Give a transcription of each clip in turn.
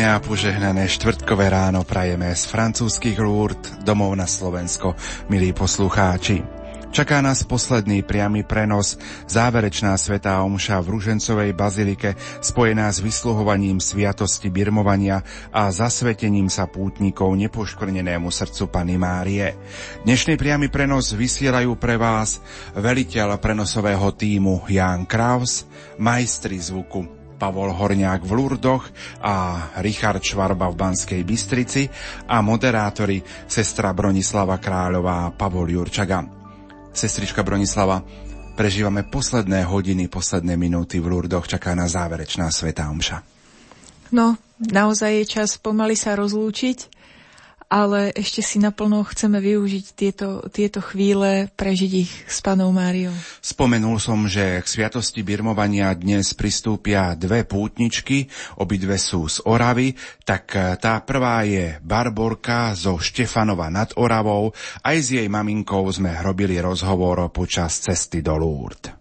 Pokojné a požehnané štvrtkové ráno prajeme z francúzskych Lourdes domov na Slovensko, milí poslucháči. Čaká nás posledný priamy prenos, záverečná svetá omša v Ružencovej bazilike, spojená s vysluhovaním sviatosti birmovania a zasvetením sa pútnikov nepoškvrnenému srdcu Pany Márie. Dnešný priamy prenos vysielajú pre vás veliteľ prenosového týmu Jan Kraus, majstri zvuku Pavol Horniák v Lurdoch a Richard Švarba v Banskej Bystrici a moderátori sestra Bronislava Kráľová a Pavol Jurčaga. Sestrička Bronislava, prežívame posledné hodiny, posledné minúty v Lurdoch, čaká na záverečná Sveta Omša. No, naozaj je čas pomaly sa rozlúčiť ale ešte si naplno chceme využiť tieto, tieto chvíle, prežiť ich s panou Máriou. Spomenul som, že k sviatosti birmovania dnes pristúpia dve pútničky, obidve sú z Oravy, tak tá prvá je Barborka zo Štefanova nad Oravou. Aj s jej maminkou sme robili rozhovor počas cesty do Lourdes.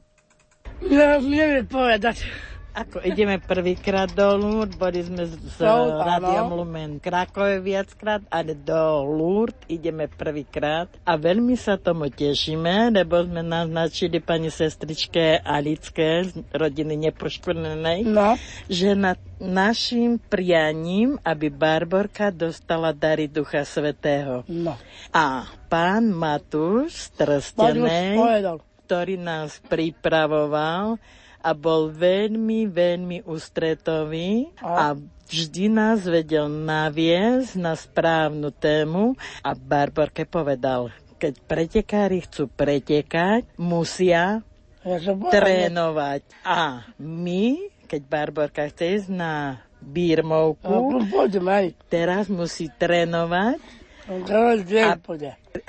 No, neviem povedať. Ako ideme prvýkrát do Lourdes, boli sme s so, Radiom Lumen Krakove viackrát, ale do Lourdes ideme prvýkrát a veľmi sa tomu tešíme, lebo sme naznačili pani sestričke Alické z rodiny Nepoškvrnenej, no. že na našim prianím, aby Barborka dostala dary Ducha Svetého. No. A pán Matúš Trstenej, ktorý nás pripravoval, a bol veľmi, veľmi ústretový a vždy nás vedel naviesť na správnu tému a Barborke povedal, keď pretekári chcú pretekať, musia trénovať. A my, keď Barborka chce ísť na Bírmovku, teraz musí trénovať,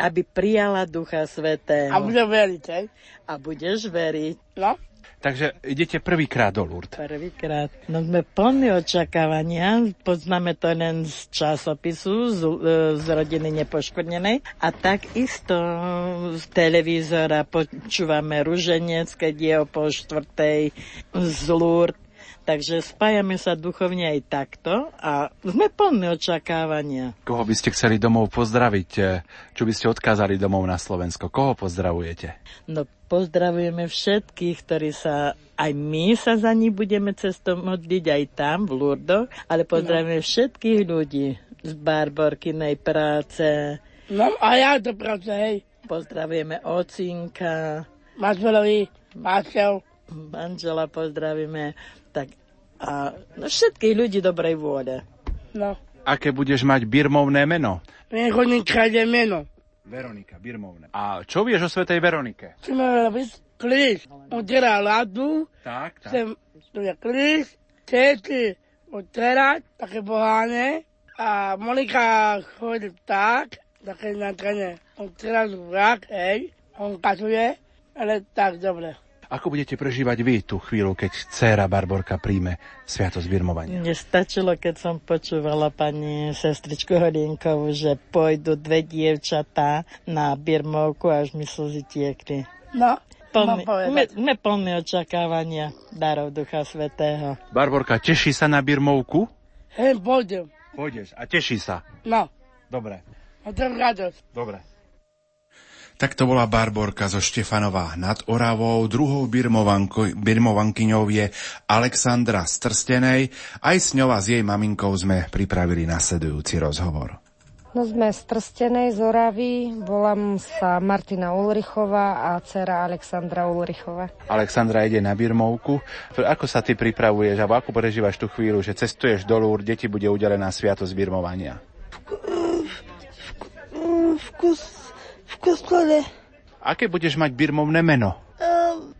aby prijala Ducha Svetého. A bude veriť, hej? A budeš veriť. No? Takže idete prvýkrát do Lourdes. Prvýkrát. No sme plní očakávania. Poznáme to len z časopisu, z, e, z rodiny nepoškodnenej. A takisto z televízora počúvame Ruženec, keď je o pol štvrtej z Lourdes Takže spájame sa duchovne aj takto a sme plní očakávania. Koho by ste chceli domov pozdraviť? Čo by ste odkázali domov na Slovensko? Koho pozdravujete? No pozdravujeme všetkých, ktorí sa, aj my sa za nich budeme cestou modliť aj tam v Lurdoch, ale pozdravujeme no. všetkých ľudí z Barborkinej práce. No a ja do práce, hej. Pozdravujeme ocinka. Manželovi, manžel. Manžela pozdravíme. Tak a no, všetkých ľudí dobrej vôle. No. Aké budeš mať birmovné meno? Je meno. Veronika, birmovné. A čo vieš o svetej Veronike? Chceme robiť klíš. Odtera ladu. Tak, tak. Chcem, to je klíš, cesty odterať, také boháne. A Monika chodí tak, také na trene. Odterať vrak, hej. On kasuje, ale tak dobre. Ako budete prežívať vy tú chvíľu, keď dcéra Barborka príjme sviatosť birmovania? Mne stačilo, keď som počúvala pani sestričku Horinkovú, že pôjdu dve dievčatá na birmovku, až mi slzy tiekli. No, Plný, sme, sme plní očakávania darov Ducha Svetého. Barborka, teší sa na birmovku? Hej, pôjdem. Pôjdeš a teší sa? No. Dobre. A to radosť. Dobre. Tak to bola Barborka zo Štefanova nad Oravou. Druhou birmovankyňou je Alexandra Strstenej. Aj s ňou a s jej maminkou sme pripravili nasledujúci rozhovor. No sme z Trstenej, z Oravy. Volám sa Martina Ulrichová a dcera Alexandra Ulrichová. Alexandra ide na Birmovku. Ako sa ty pripravuješ, alebo ako prežívaš tú chvíľu, že cestuješ do Lúr, deti bude udelená sviatosť birmovania? Vkus v kostole. Aké budeš mať birmovné meno?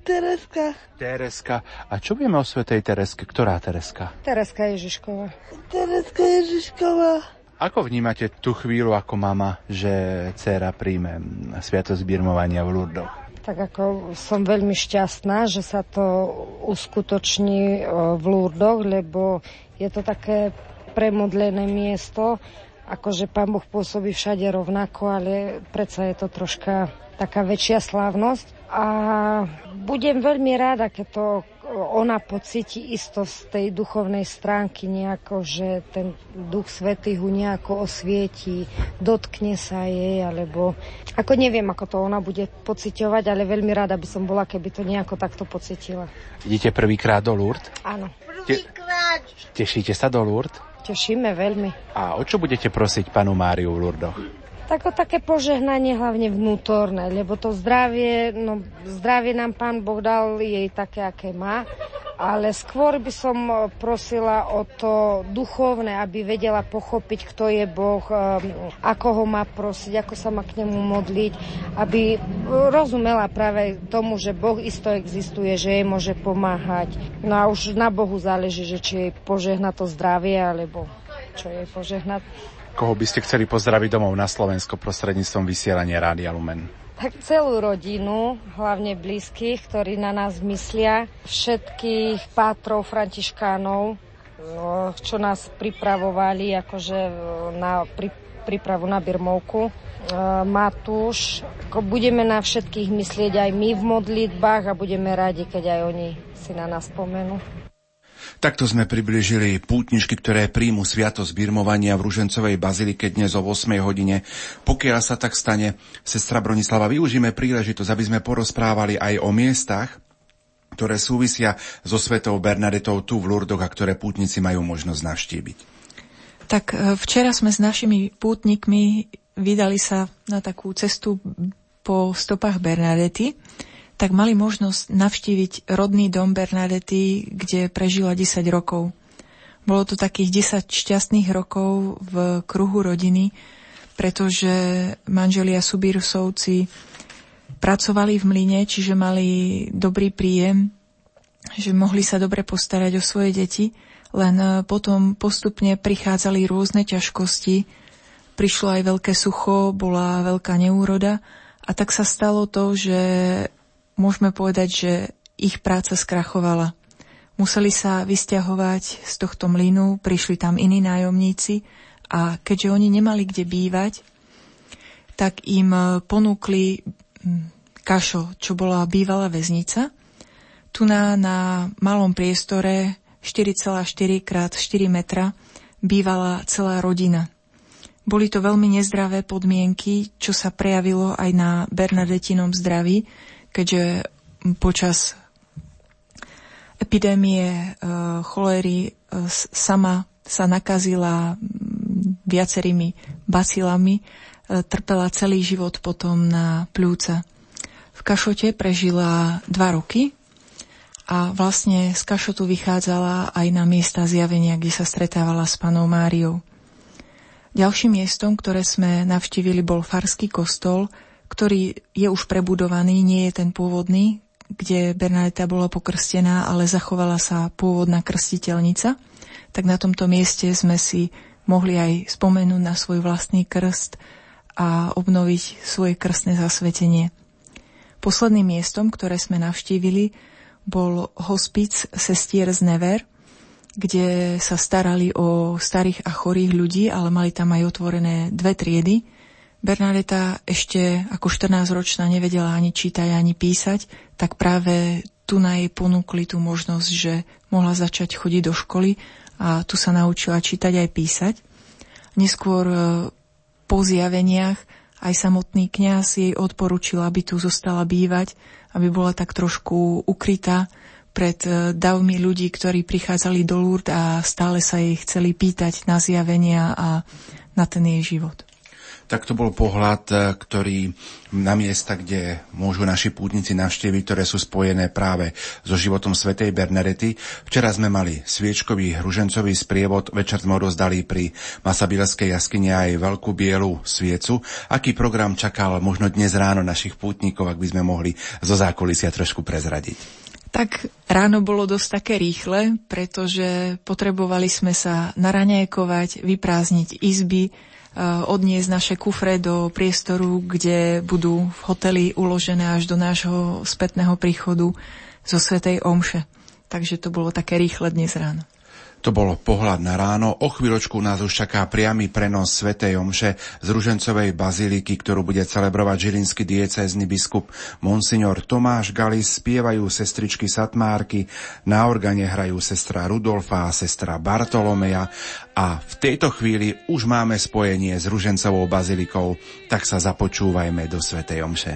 Tereska. Tereska. A čo vieme o svetej Tereske? Ktorá Tereska? Tereska Ježišková. Tereska Ježišková. Ako vnímate tú chvíľu ako mama, že dcera príjme sviatosť birmovania v Lurdoch? Tak ako som veľmi šťastná, že sa to uskutoční v Lurdoch, lebo je to také premodlené miesto akože pán Boh pôsobí všade rovnako, ale predsa je to troška taká väčšia slávnosť. A budem veľmi rada, keď to ona pocíti isto z tej duchovnej stránky nejako, že ten duch svetý ho nejako osvietí, dotkne sa jej, alebo ako neviem, ako to ona bude pociťovať, ale veľmi rada by som bola, keby to nejako takto pocitila. Idete prvýkrát do Lourdes? Áno. Prvýkrát. Te- tešíte sa do Lourdes? Tešíme veľmi. A o čo budete prosiť panu Máriu v Lourdoch? Tak o také požehnanie hlavne vnútorné, lebo to zdravie, no zdravie nám pán Boh dal jej také, aké má, ale skôr by som prosila o to duchovné, aby vedela pochopiť, kto je Boh, ako ho má prosiť, ako sa má k nemu modliť, aby rozumela práve tomu, že Boh isto existuje, že jej môže pomáhať. No a už na Bohu záleží, že či jej požehna to zdravie, alebo čo jej požehnať. Koho by ste chceli pozdraviť domov na Slovensko prostredníctvom vysielania Rádia Lumen? Tak celú rodinu, hlavne blízkych, ktorí na nás myslia, všetkých pátrov františkánov, čo nás pripravovali akože na pri, prípravu na Birmovku. Matúš, budeme na všetkých myslieť aj my v modlitbách a budeme radi, keď aj oni si na nás spomenú. Takto sme približili pútničky, ktoré príjmu sviatosť birmovania v Ružencovej bazilike dnes o 8 hodine. Pokiaľ sa tak stane, sestra Bronislava, využíme príležitosť, aby sme porozprávali aj o miestach, ktoré súvisia so svetou Bernadetou tu v Lurdoch a ktoré pútnici majú možnosť navštíviť. Tak e, včera sme s našimi pútnikmi vydali sa na takú cestu po stopách Bernadety tak mali možnosť navštíviť rodný dom Bernadety, kde prežila 10 rokov. Bolo to takých 10 šťastných rokov v kruhu rodiny, pretože manželia Subírusovci pracovali v mlyne, čiže mali dobrý príjem, že mohli sa dobre postarať o svoje deti, len potom postupne prichádzali rôzne ťažkosti, prišlo aj veľké sucho, bola veľká neúroda. A tak sa stalo to, že môžeme povedať, že ich práca skrachovala. Museli sa vysťahovať z tohto mlynu, prišli tam iní nájomníci a keďže oni nemali kde bývať, tak im e, ponúkli kašo, čo bola bývalá väznica. Tu na, na malom priestore 4,4 x 4 metra bývala celá rodina. Boli to veľmi nezdravé podmienky, čo sa prejavilo aj na Bernadetinom zdraví, keďže počas epidémie e, cholery e, sama sa nakazila viacerými bacilami, e, trpela celý život potom na pľúca. V Kašote prežila dva roky a vlastne z Kašotu vychádzala aj na miesta zjavenia, kde sa stretávala s panou Máriou. Ďalším miestom, ktoré sme navštívili, bol Farský kostol, ktorý je už prebudovaný, nie je ten pôvodný, kde Bernadeta bola pokrstená, ale zachovala sa pôvodná krstiteľnica, tak na tomto mieste sme si mohli aj spomenúť na svoj vlastný krst a obnoviť svoje krstné zasvetenie. Posledným miestom, ktoré sme navštívili, bol hospic sestier z Never, kde sa starali o starých a chorých ľudí, ale mali tam aj otvorené dve triedy, Bernadeta ešte ako 14-ročná nevedela ani čítať, ani písať, tak práve tu na jej ponúkli tú možnosť, že mohla začať chodiť do školy a tu sa naučila čítať aj písať. Neskôr e, po zjaveniach aj samotný kňaz jej odporučil, aby tu zostala bývať, aby bola tak trošku ukrytá pred e, davmi ľudí, ktorí prichádzali do Lourdes a stále sa jej chceli pýtať na zjavenia a na ten jej život tak to bol pohľad, e, ktorý na miesta, kde môžu naši pútnici navštíviť, ktoré sú spojené práve so životom svätej Bernadety. Včera sme mali sviečkový hružencový sprievod, večer sme odozdali pri Masabilskej jaskyne aj veľkú bielu sviecu. Aký program čakal možno dnes ráno našich pútnikov, ak by sme mohli zo zákulisia trošku prezradiť? Tak ráno bolo dosť také rýchle, pretože potrebovali sme sa naraňajkovať, vyprázdniť izby, odniesť naše kufre do priestoru, kde budú v hoteli uložené až do nášho spätného príchodu zo Svetej Omše. Takže to bolo také rýchle dnes ráno. To bol pohľad na ráno. O chvíľočku nás už čaká priamy prenos Svetej Omše z Ružencovej baziliky, ktorú bude celebrovať žilinský diecézny biskup Monsignor Tomáš Galis. Spievajú sestričky Satmárky, na organe hrajú sestra Rudolfa a sestra Bartolomeja a v tejto chvíli už máme spojenie s Ružencovou bazilikou, tak sa započúvajme do Svetej Omše.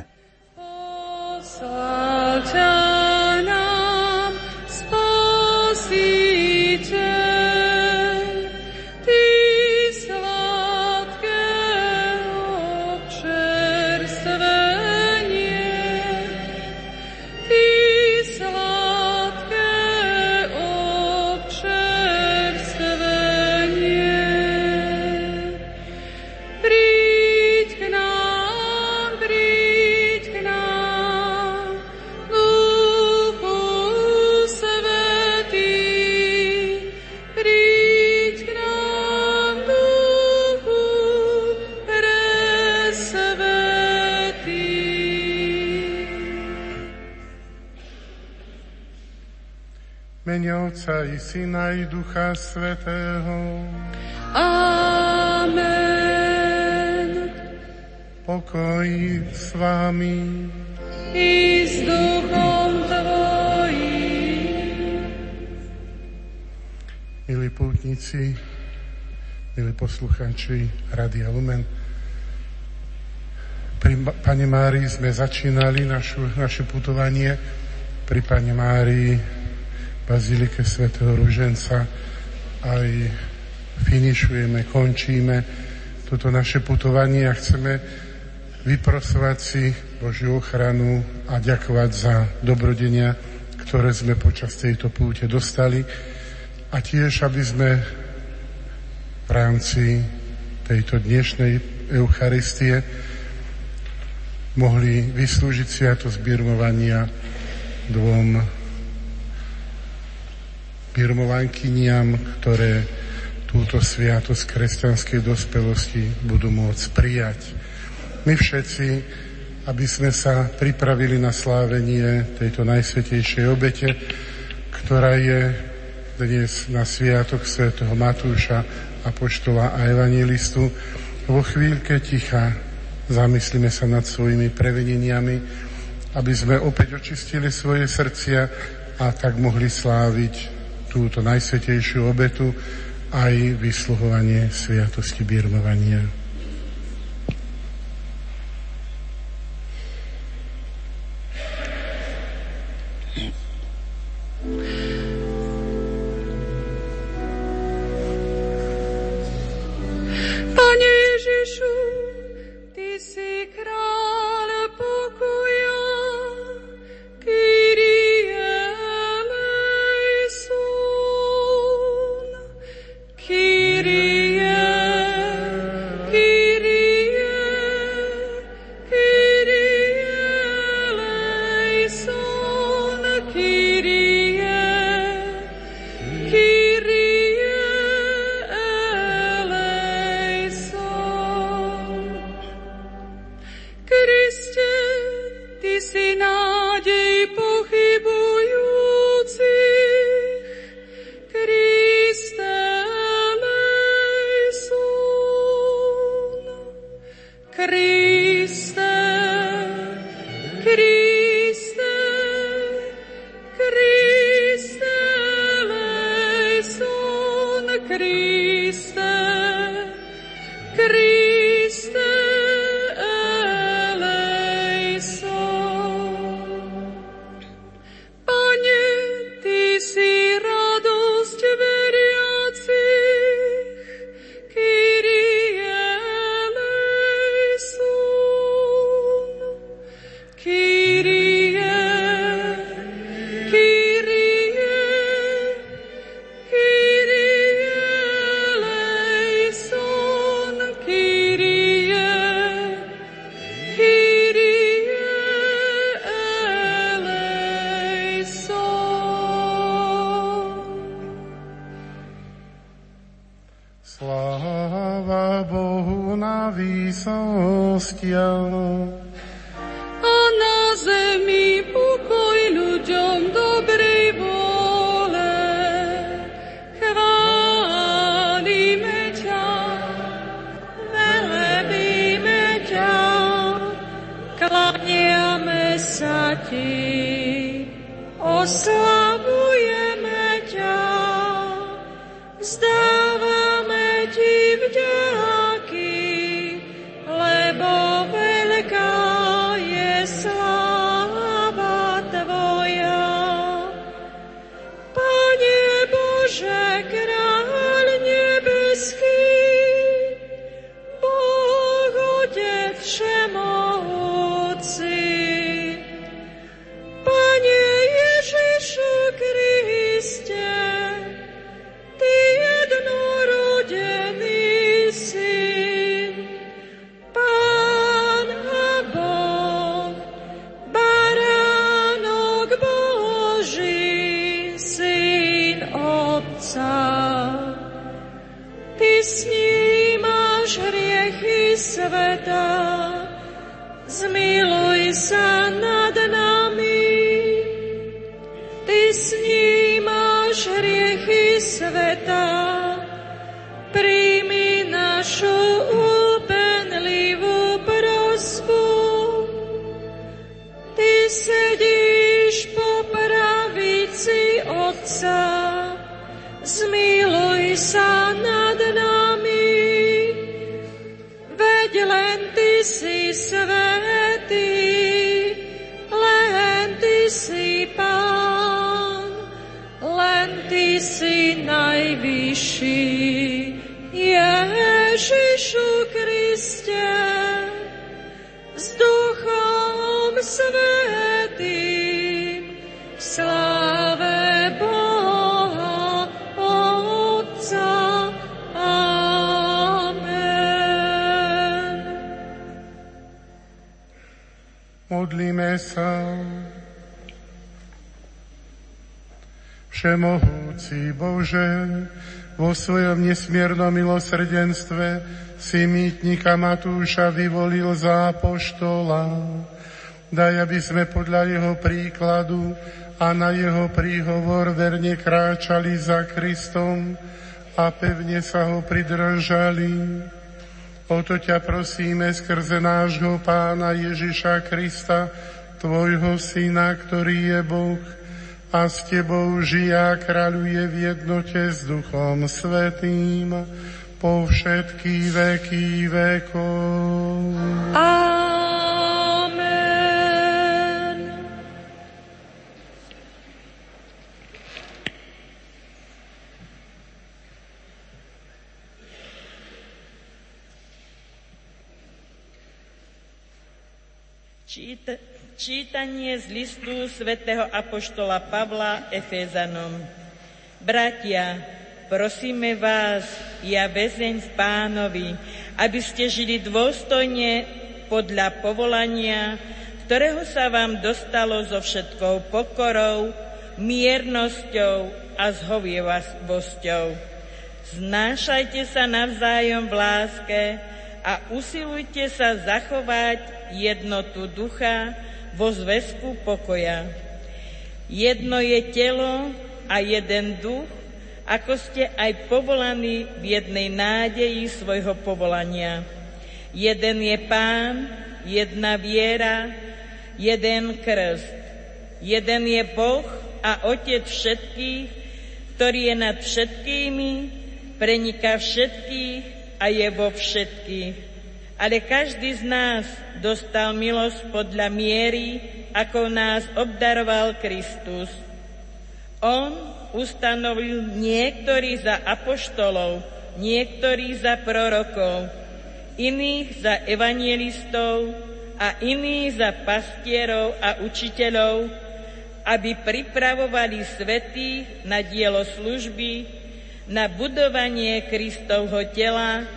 Oh, Otca i Syna i Ducha Svetého. Amen. Pokoj s vámi. I s duchom tvojim. Milí pútnici, milí poslucháči Radia Lumen, pri Pane Márii sme začínali našu, naše putovanie. Pri Pane Márii Bazilike svätého Ruženca. Aj finišujeme, končíme toto naše putovanie a chceme vyprosovať si Božiu ochranu a ďakovať za dobrodenia, ktoré sme počas tejto púte dostali. A tiež, aby sme v rámci tejto dnešnej Eucharistie mohli vyslúžiť sviatosť birmovania dvom birmovankyniam, ktoré túto sviatosť kresťanskej dospelosti budú môcť prijať. My všetci, aby sme sa pripravili na slávenie tejto najsvetejšej obete, ktorá je dnes na sviatok svätého Matúša, Apoštola a Evangelistu, vo chvíľke ticha zamyslíme sa nad svojimi preveneniami, aby sme opäť očistili svoje srdcia a tak mohli sláviť túto najsvetejšiu obetu aj vysluhovanie sviatosti birmovania. Nesmiernom milosrdenstve si mýtnika Matúša vyvolil za apoštola. Daj, aby sme podľa jeho príkladu a na jeho príhovor verne kráčali za Kristom a pevne sa ho pridržali. O to ťa prosíme skrze nášho pána Ježiša Krista, Tvojho Syna, ktorý je Boh, a s Tebou žije a kráľuje v jednote s Duchom Svetým po všetky veky vekov. Amen. Číta, Čítanie z listu svätého Apoštola Pavla Efézanom. Bratia, prosíme vás, ja väzeň v pánovi, aby ste žili dôstojne podľa povolania, ktorého sa vám dostalo so všetkou pokorou, miernosťou a zhovievavosťou. Znášajte sa navzájom v láske a usilujte sa zachovať jednotu ducha, vo zväzku pokoja. Jedno je telo a jeden duch, ako ste aj povolaní v jednej nádeji svojho povolania. Jeden je pán, jedna viera, jeden krst. Jeden je Boh a Otec všetkých, ktorý je nad všetkými, preniká všetkých a je vo všetkých ale každý z nás dostal milosť podľa miery, ako nás obdaroval Kristus. On ustanovil niektorí za apoštolov, niektorí za prorokov, iných za evangelistov a iných za pastierov a učiteľov, aby pripravovali svetých na dielo služby, na budovanie Kristovho tela,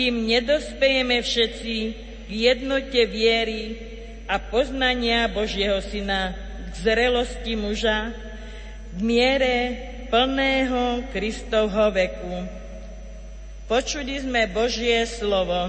kým nedospejeme všetci k jednote viery a poznania Božieho Syna, k zrelosti muža, k miere plného Kristovho veku. Počuli sme Božie slovo.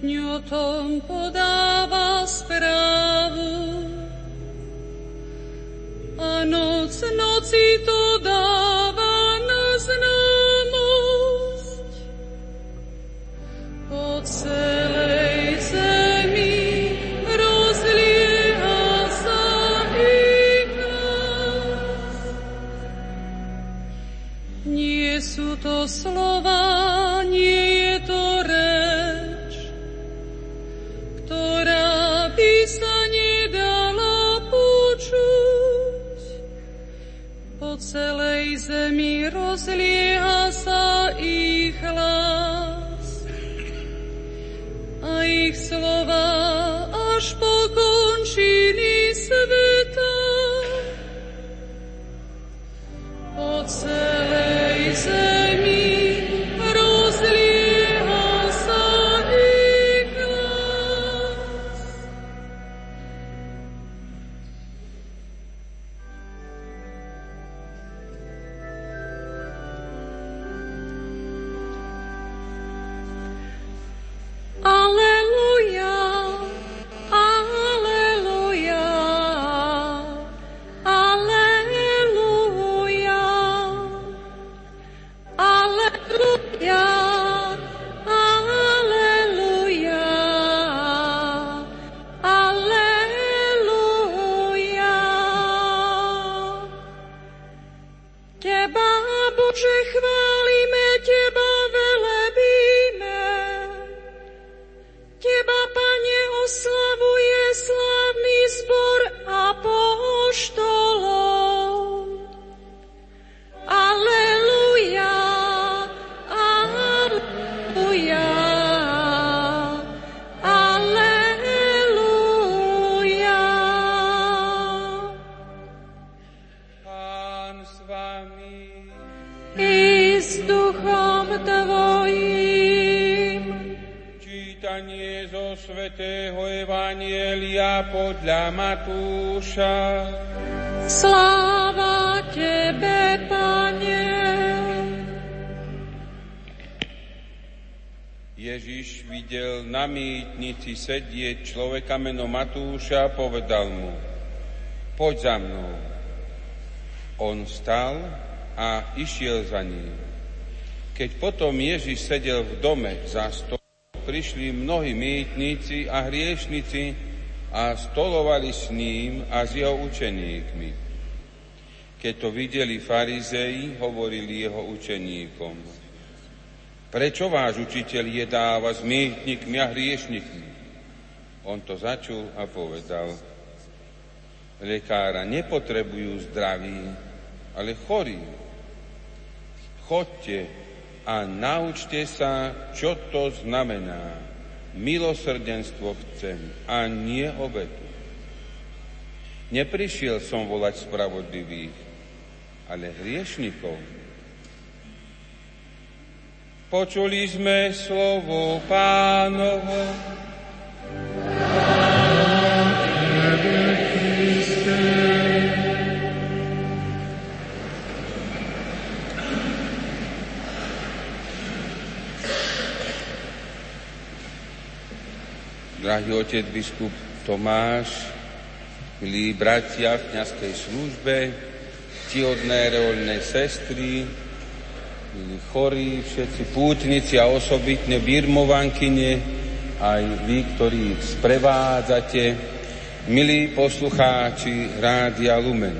dňu o tom podáva správu a noc noci to dáva na známosť. Po celej zemi rozlieha sa ich. Nie sú to slova, celej zemi rozlieha sa ich hlas a ich slova až po končiny sveta. Po celej zemi mýtnici sedieť človeka meno Matúša a povedal mu, poď za mnou. On vstal a išiel za ním. Keď potom Ježiš sedel v dome za stolom, prišli mnohí mýtnici a hriešnici a stolovali s ním a s jeho učeníkmi. Keď to videli farizei, hovorili jeho učeníkom. Prečo váš učiteľ jedáva s mýtnikmi a hriešnikmi? On to začul a povedal. Lekára nepotrebujú zdraví, ale chorí. Chodte a naučte sa, čo to znamená. Milosrdenstvo chcem a nie obetu. Neprišiel som volať spravodlivých, ale hriešnikov. Počuli sme slovo pánovo. Drahý otec biskup Tomáš, milí bratia v kniazkej službe, ctihodné reolné sestry, milí chorí, všetci pútnici a osobitne birmovankyne, aj vy, ktorí sprevádzate, milí poslucháči Rádia Lumen.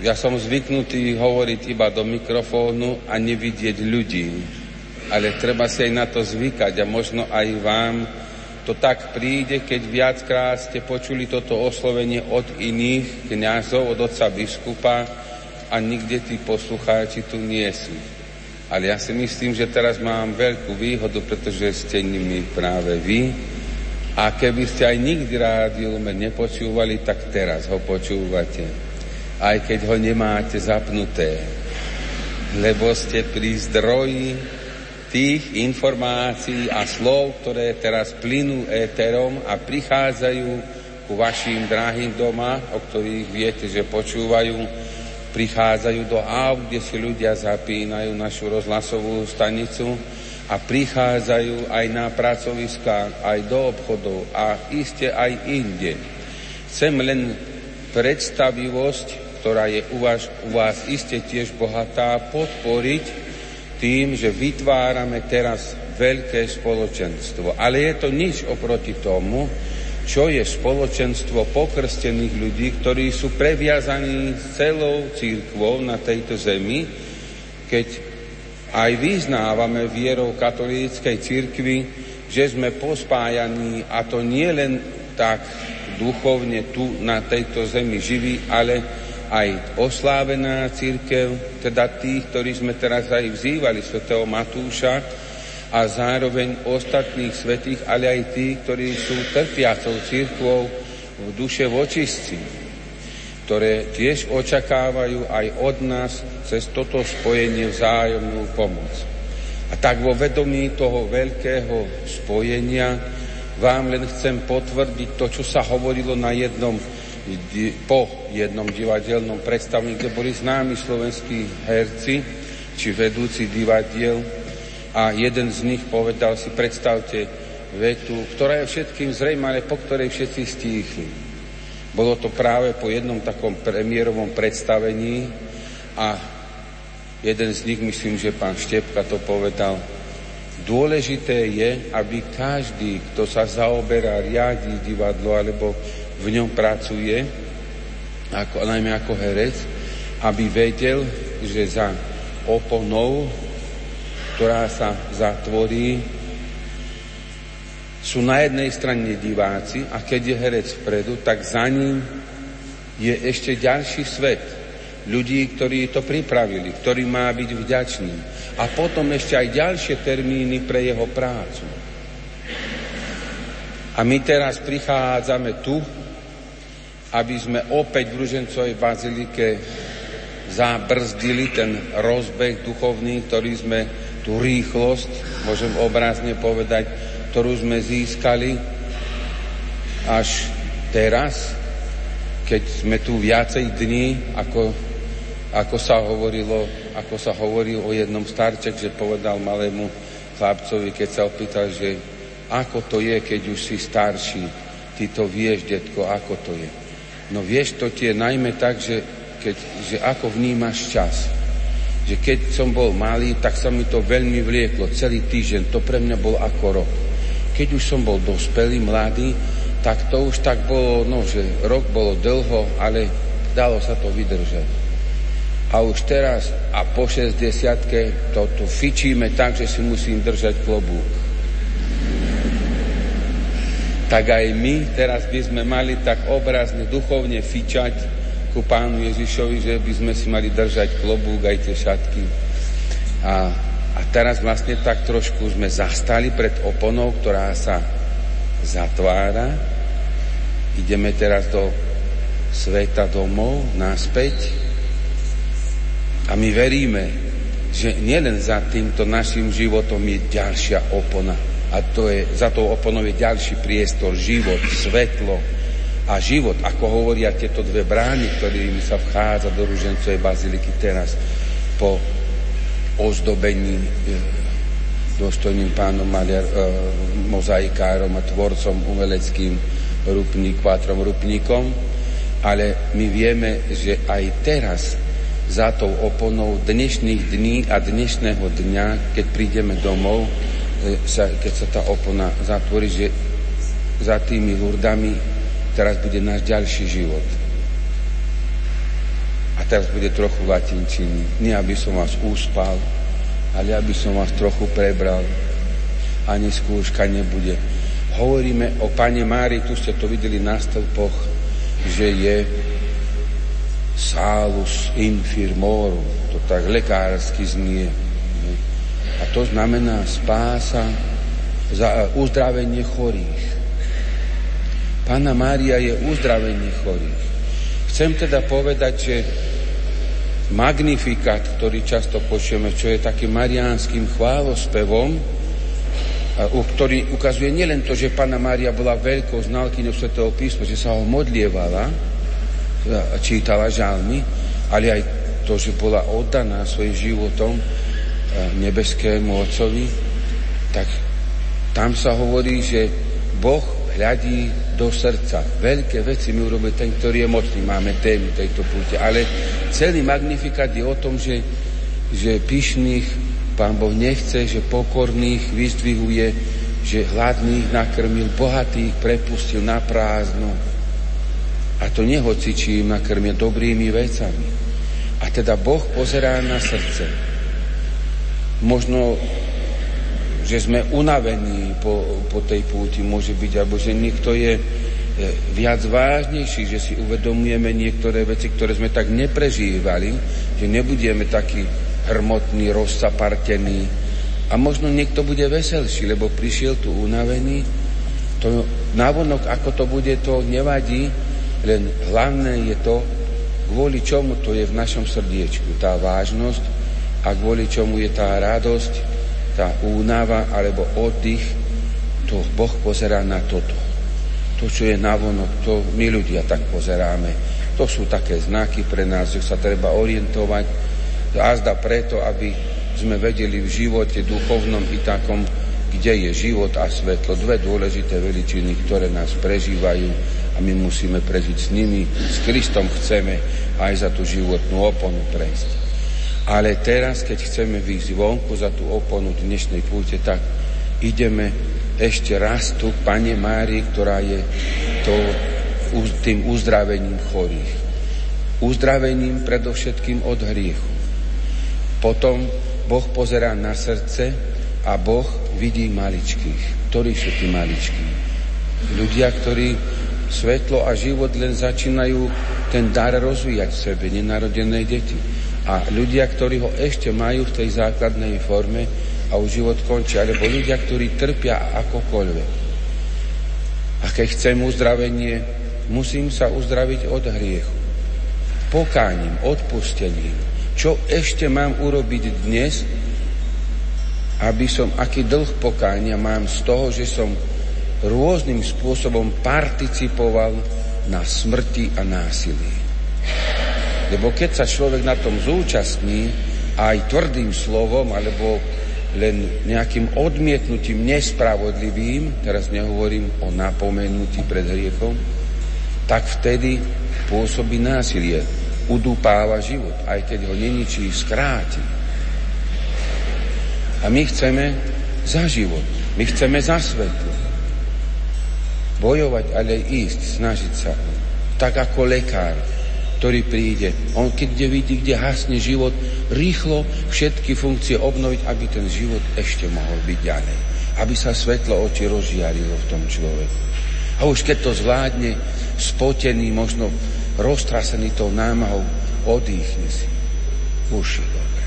Ja som zvyknutý hovoriť iba do mikrofónu a nevidieť ľudí, ale treba si aj na to zvykať a možno aj vám to tak príde, keď viackrát ste počuli toto oslovenie od iných kňazov, od otca biskupa a nikde tí poslucháči tu nie sú. Ale ja si myslím, že teraz mám veľkú výhodu, pretože ste nimi práve vy. A keby ste aj nikdy rádio nepočúvali, tak teraz ho počúvate. Aj keď ho nemáte zapnuté. Lebo ste pri zdroji tých informácií a slov, ktoré teraz plynú éterom a prichádzajú ku vašim drahým doma, o ktorých viete, že počúvajú, prichádzajú do aut, kde si ľudia zapínajú našu rozhlasovú stanicu a prichádzajú aj na pracoviskách, aj do obchodov a iste aj inde. Chcem len predstavivosť, ktorá je u vás, u vás iste tiež bohatá, podporiť tým, že vytvárame teraz veľké spoločenstvo. Ale je to nič oproti tomu, čo je spoločenstvo pokrstených ľudí, ktorí sú previazaní celou církvou na tejto zemi, keď aj vyznávame vierou katolíckej církvy, že sme pospájaní a to nie len tak duchovne tu na tejto zemi živí, ale aj oslávená církev, teda tých, ktorí sme teraz aj vzývali svätého Matúša a zároveň ostatných svetých, ale aj tých, ktorí sú trpiacou církvou v duše vočistci, ktoré tiež očakávajú aj od nás cez toto spojenie vzájomnú pomoc. A tak vo vedomí toho veľkého spojenia vám len chcem potvrdiť to, čo sa hovorilo na jednom po jednom divadelnom predstavení, kde boli známi slovenskí herci či vedúci divadiel a jeden z nich povedal si, predstavte vetu, ktorá je všetkým zrejme, ale po ktorej všetci stíchli. Bolo to práve po jednom takom premiérovom predstavení a jeden z nich, myslím, že pán Štepka to povedal, dôležité je, aby každý, kto sa zaoberá, riadi divadlo alebo v ňom pracuje, ako, najmä ako herec, aby vedel, že za oponou, ktorá sa zatvorí, sú na jednej strane diváci a keď je herec vpredu, tak za ním je ešte ďalší svet. Ľudí, ktorí to pripravili, ktorí má byť vďačný. A potom ešte aj ďalšie termíny pre jeho prácu. A my teraz prichádzame tu aby sme opäť v Ružencovej bazilike zabrzdili ten rozbeh duchovný, ktorý sme, tú rýchlosť, môžem obrazne povedať, ktorú sme získali až teraz, keď sme tu viacej dní, ako, ako sa hovorilo, ako sa hovorí o jednom starček, že povedal malému chlapcovi, keď sa opýtal, že ako to je, keď už si starší, ty to vieš, detko, ako to je. No vieš, to tie najmä tak, že, keď, že ako vnímaš čas. Že keď som bol malý, tak sa mi to veľmi vlieklo. Celý týždeň, to pre mňa bol ako rok. Keď už som bol dospelý, mladý, tak to už tak bolo, no, že rok bolo dlho, ale dalo sa to vydržať. A už teraz a po 60 to, to fičíme tak, že si musím držať klobúk tak aj my teraz by sme mali tak obrazne, duchovne fičať ku pánu Ježišovi, že by sme si mali držať klobúk aj tie šatky. A, a teraz vlastne tak trošku sme zastali pred oponou, ktorá sa zatvára. Ideme teraz do sveta domov, naspäť. A my veríme, že nielen za týmto našim životom je ďalšia opona, a to je, za tou oponou je ďalší priestor, život, svetlo a život, ako hovoria tieto dve brány, ktorými sa vchádza do Ružencovej baziliky teraz po ozdobení e, dôstojným pánom maliar, e, mozaikárom a tvorcom umeleckým rupník, kvátrom rupníkom, ale my vieme, že aj teraz za tou oponou dnešných dní a dnešného dňa, keď prídeme domov, sa, keď sa tá opona zatvorí, že za tými lurdami teraz bude náš ďalší život. A teraz bude trochu latinčiny. Nie, aby som vás uspal, ale aby som vás trochu prebral. Ani skúška nebude. Hovoríme o Pane Mári, tu ste to videli na stĺpoch, že je salus infirmorum, to tak lekársky znie a to znamená spása, za uzdravenie chorých. Pána Mária je uzdravenie chorých. Chcem teda povedať, že magnifikat, ktorý často počujeme, čo je takým mariánskym chválospevom, ktorý ukazuje nielen to, že Pana Mária bola veľkou znalkyňou Svetého písma, že sa ho modlievala, čítala žalmy, ale aj to, že bola oddaná svojim životom nebeskému Otcovi, tak tam sa hovorí, že Boh hľadí do srdca. Veľké veci mi urobil ten, ktorý je mocný. Máme tému tejto púte. Ale celý magnifikát je o tom, že, že pyšných pán Boh nechce, že pokorných vyzdvihuje, že hladných nakrmil, bohatých prepustil na prázdno. A to nehocičí im nakrmie dobrými vecami. A teda Boh pozerá na srdce. Možno že sme unavení po, po tej púti, môže byť, alebo že niekto je e, viac vážnejší, že si uvedomujeme niektoré veci, ktoré sme tak neprežívali, že nebudeme takí hrmotní, rozsapartení. A možno niekto bude veselší, lebo prišiel tu unavený. To návonok, ako to bude, to nevadí, len hlavné je to, kvôli čomu to je v našom srdiečku, tá vážnosť a kvôli čomu je tá radosť, tá únava alebo oddych, to Boh pozerá na toto. To, čo je navonok, to my ľudia tak pozeráme. To sú také znaky pre nás, že sa treba orientovať. Azda preto, aby sme vedeli v živote duchovnom i takom, kde je život a svetlo. Dve dôležité veličiny, ktoré nás prežívajú a my musíme prežiť s nimi. S Kristom chceme aj za tú životnú oponu prejsť. Ale teraz, keď chceme výjsť vonku za tú oponu dnešnej púte, tak ideme ešte raz tu Pane Mári, ktorá je to, tým uzdravením chorých. Uzdravením predovšetkým od hriechu. Potom Boh pozerá na srdce a Boh vidí maličkých. Ktorí sú tí maličkí? Ľudia, ktorí svetlo a život len začínajú ten dar rozvíjať v sebe, nenarodené deti a ľudia, ktorí ho ešte majú v tej základnej forme a už život končí, alebo ľudia, ktorí trpia akokoľvek. A keď chcem uzdravenie, musím sa uzdraviť od hriechu. Pokáním, odpustením. Čo ešte mám urobiť dnes, aby som, aký dlh pokánia mám z toho, že som rôznym spôsobom participoval na smrti a násilí. Lebo keď sa človek na tom zúčastní aj tvrdým slovom alebo len nejakým odmietnutím nespravodlivým, teraz nehovorím o napomenutí pred hriechom, tak vtedy pôsobí násilie, udúpáva život, aj keď ho neničí, skráti. A my chceme za život, my chceme za svetlo. Bojovať, ale ísť, snažiť sa. Tak ako lekár, ktorý príde. On keď vidí, kde hasne život, rýchlo všetky funkcie obnoviť, aby ten život ešte mohol byť ďalej. Aby sa svetlo oči rozžiarilo v tom človeku. A už keď to zvládne, spotený, možno roztrasený tou námahou, odýchne si. Už je dobre.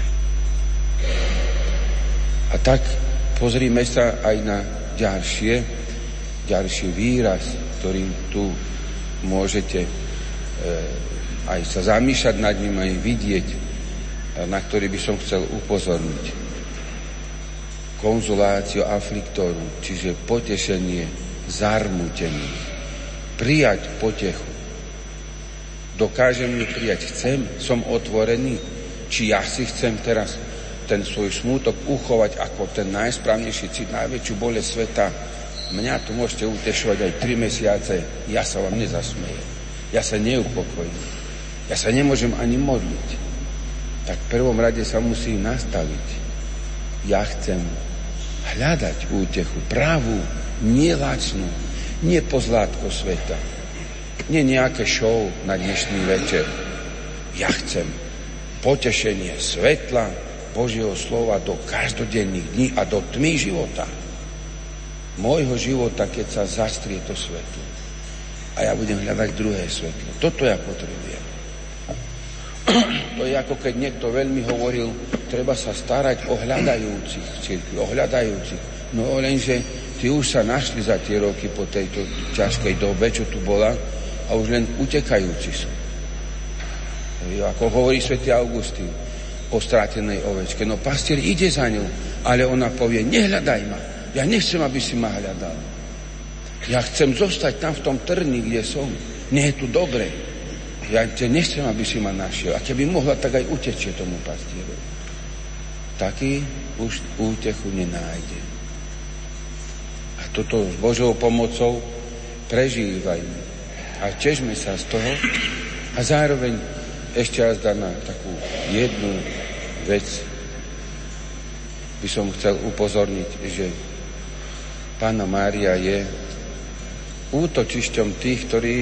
A tak pozrime sa aj na ďalšie, ďalší výraz, ktorým tu môžete e, aj sa zamýšľať nad ním, aj vidieť, na ktorý by som chcel upozorniť. Konzuláciu afliktoru, čiže potešenie zarmutených. Prijať potechu. Dokážem ju prijať. Chcem, som otvorený. Či ja si chcem teraz ten svoj smútok uchovať ako ten najsprávnejší cit, najväčšiu bole sveta. Mňa tu môžete utešovať aj tri mesiace, ja sa vám nezasmejem. Ja sa neupokojím. Ja sa nemôžem ani modliť. Tak v prvom rade sa musí nastaviť. Ja chcem hľadať útechu, pravú, nie lačnú, nie pozlátko sveta, nie nejaké show na dnešný večer. Ja chcem potešenie svetla Božieho slova do každodenných dní a do tmy života. Môjho života, keď sa zastrie to svetlo. A ja budem hľadať druhé svetlo. Toto ja potrebujem. To je ako keď niekto veľmi hovoril, treba sa starať o hľadajúcich církvi, o hľadajúcich. No lenže tí už sa našli za tie roky po tejto ťažkej dobe, čo tu bola, a už len utekajúci sú. Ako hovorí svätý Augustín o strátenej ovečke. No pastier ide za ňou, ale ona povie, nehľadaj ma. Ja nechcem, aby si ma hľadal. Ja chcem zostať tam v tom trni, kde som. Nie je tu dobre. Ja te nechcem, aby si ma našiel. A keby mohla, tak aj utečie tomu pastierovi. Taký už útechu nenájde. A toto s Božou pomocou prežívajme. A težme sa z toho a zároveň ešte raz na takú jednu vec by som chcel upozorniť, že Pána Mária je útočišťom tých, ktorí,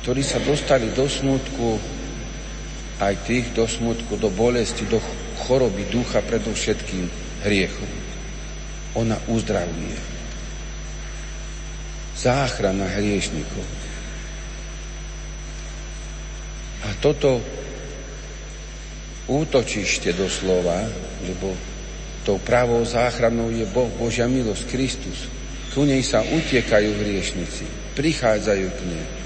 ktorí sa dostali do smutku, aj tých do smutku, do bolesti, do choroby ducha, predovšetkým hriechu. Ona uzdravuje. Záchrana hriešnikov. A toto útočište doslova, lebo tou pravou záchranou je Boh, Božia milosť, Kristus. Ku nej sa utiekajú hriešnici, prichádzajú k nej.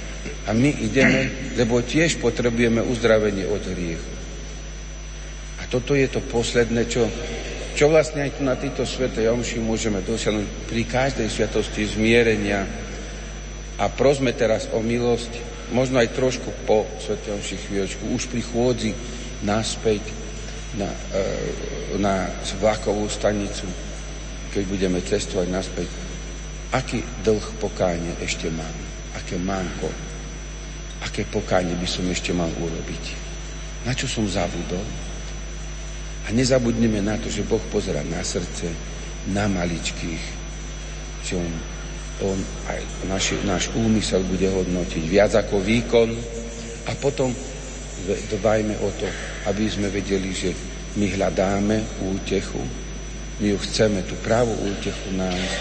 A my ideme, lebo tiež potrebujeme uzdravenie od hriechu. A toto je to posledné, čo, čo vlastne aj tu na týchto svete omši môžeme dosiahnuť pri každej sviatosti zmierenia. A prosme teraz o milosť, možno aj trošku po svete omši chvíľočku, už pri chôdzi naspäť na, e, na vlakovú stanicu, keď budeme cestovať naspäť. Aký dlh pokáne ešte mám? Aké manko? Aké pokáne by som ešte mal urobiť? Na čo som zabudol? A nezabudneme na to, že Boh pozera na srdce, na maličkých, že On, on aj naš, náš úmysel bude hodnotiť viac ako výkon a potom dbajme o to, aby sme vedeli, že my hľadáme útechu, my ju chceme, tú pravú útechu nájsť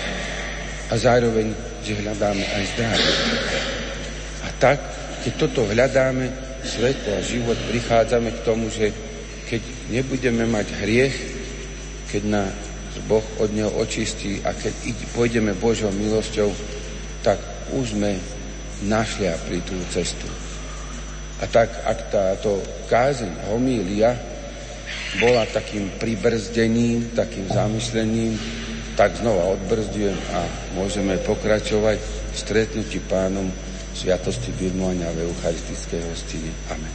a zároveň, že hľadáme aj zdravie. A tak, keď toto hľadáme, svetlo a život, prichádzame k tomu, že keď nebudeme mať hriech, keď nás Boh od neho očistí a keď pôjdeme Božou milosťou, tak už sme našli tú cestu. A tak, ak táto kázeň, homília bola takým pribrzdením, takým zamyslením, tak znova odbrzdujem a môžeme pokračovať v stretnutí pánom Sviatosti birmovania v Eucharistickej hostine. Amen.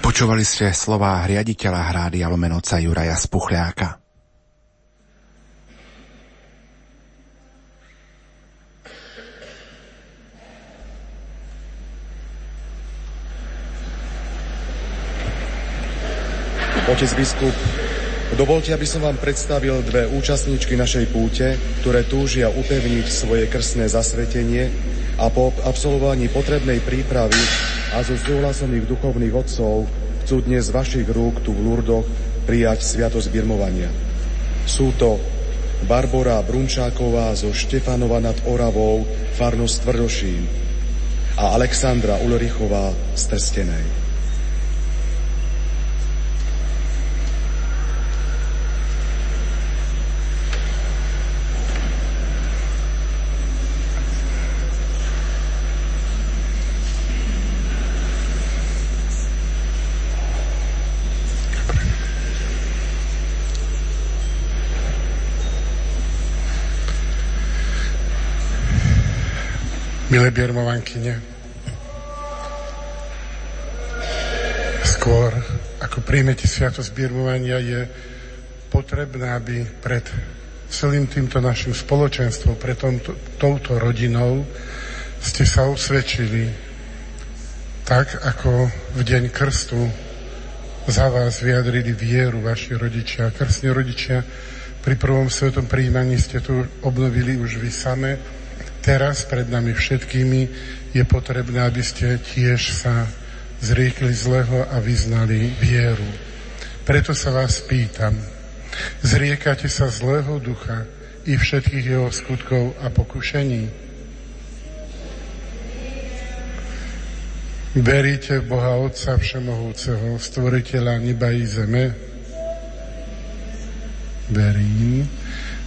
Počúvali ste slová riaditeľa hrády Alomenoca Juraja Spuchľáka. Otec biskup, dovolte, aby som vám predstavil dve účastníčky našej púte, ktoré túžia upevniť svoje krstné zasvetenie a po absolvovaní potrebnej prípravy a zo súhlasom ich duchovných otcov chcú dnes z vašich rúk tu v Lurdoch prijať sviatosť birmovania. Sú to Barbora Brunčáková zo Štefanova nad Oravou, farnosť Tvrdošín a Alexandra Ulrichová z Trstenej. Milé biermovankyne, skôr ako príjmete sviatosť biermovania je potrebné, aby pred celým týmto našim spoločenstvom, pred tomto, touto rodinou ste sa usvedčili tak, ako v deň krstu za vás vyjadrili vieru vaši rodičia. Krstní rodičia pri prvom svetom príjmaní ste tu obnovili už vy same, teraz pred nami všetkými je potrebné, aby ste tiež sa zriekli zlého a vyznali vieru. Preto sa vás pýtam, zriekate sa zlého ducha i všetkých jeho skutkov a pokušení? Veríte v Boha Otca Všemohúceho, stvoriteľa neba i zeme? Verím.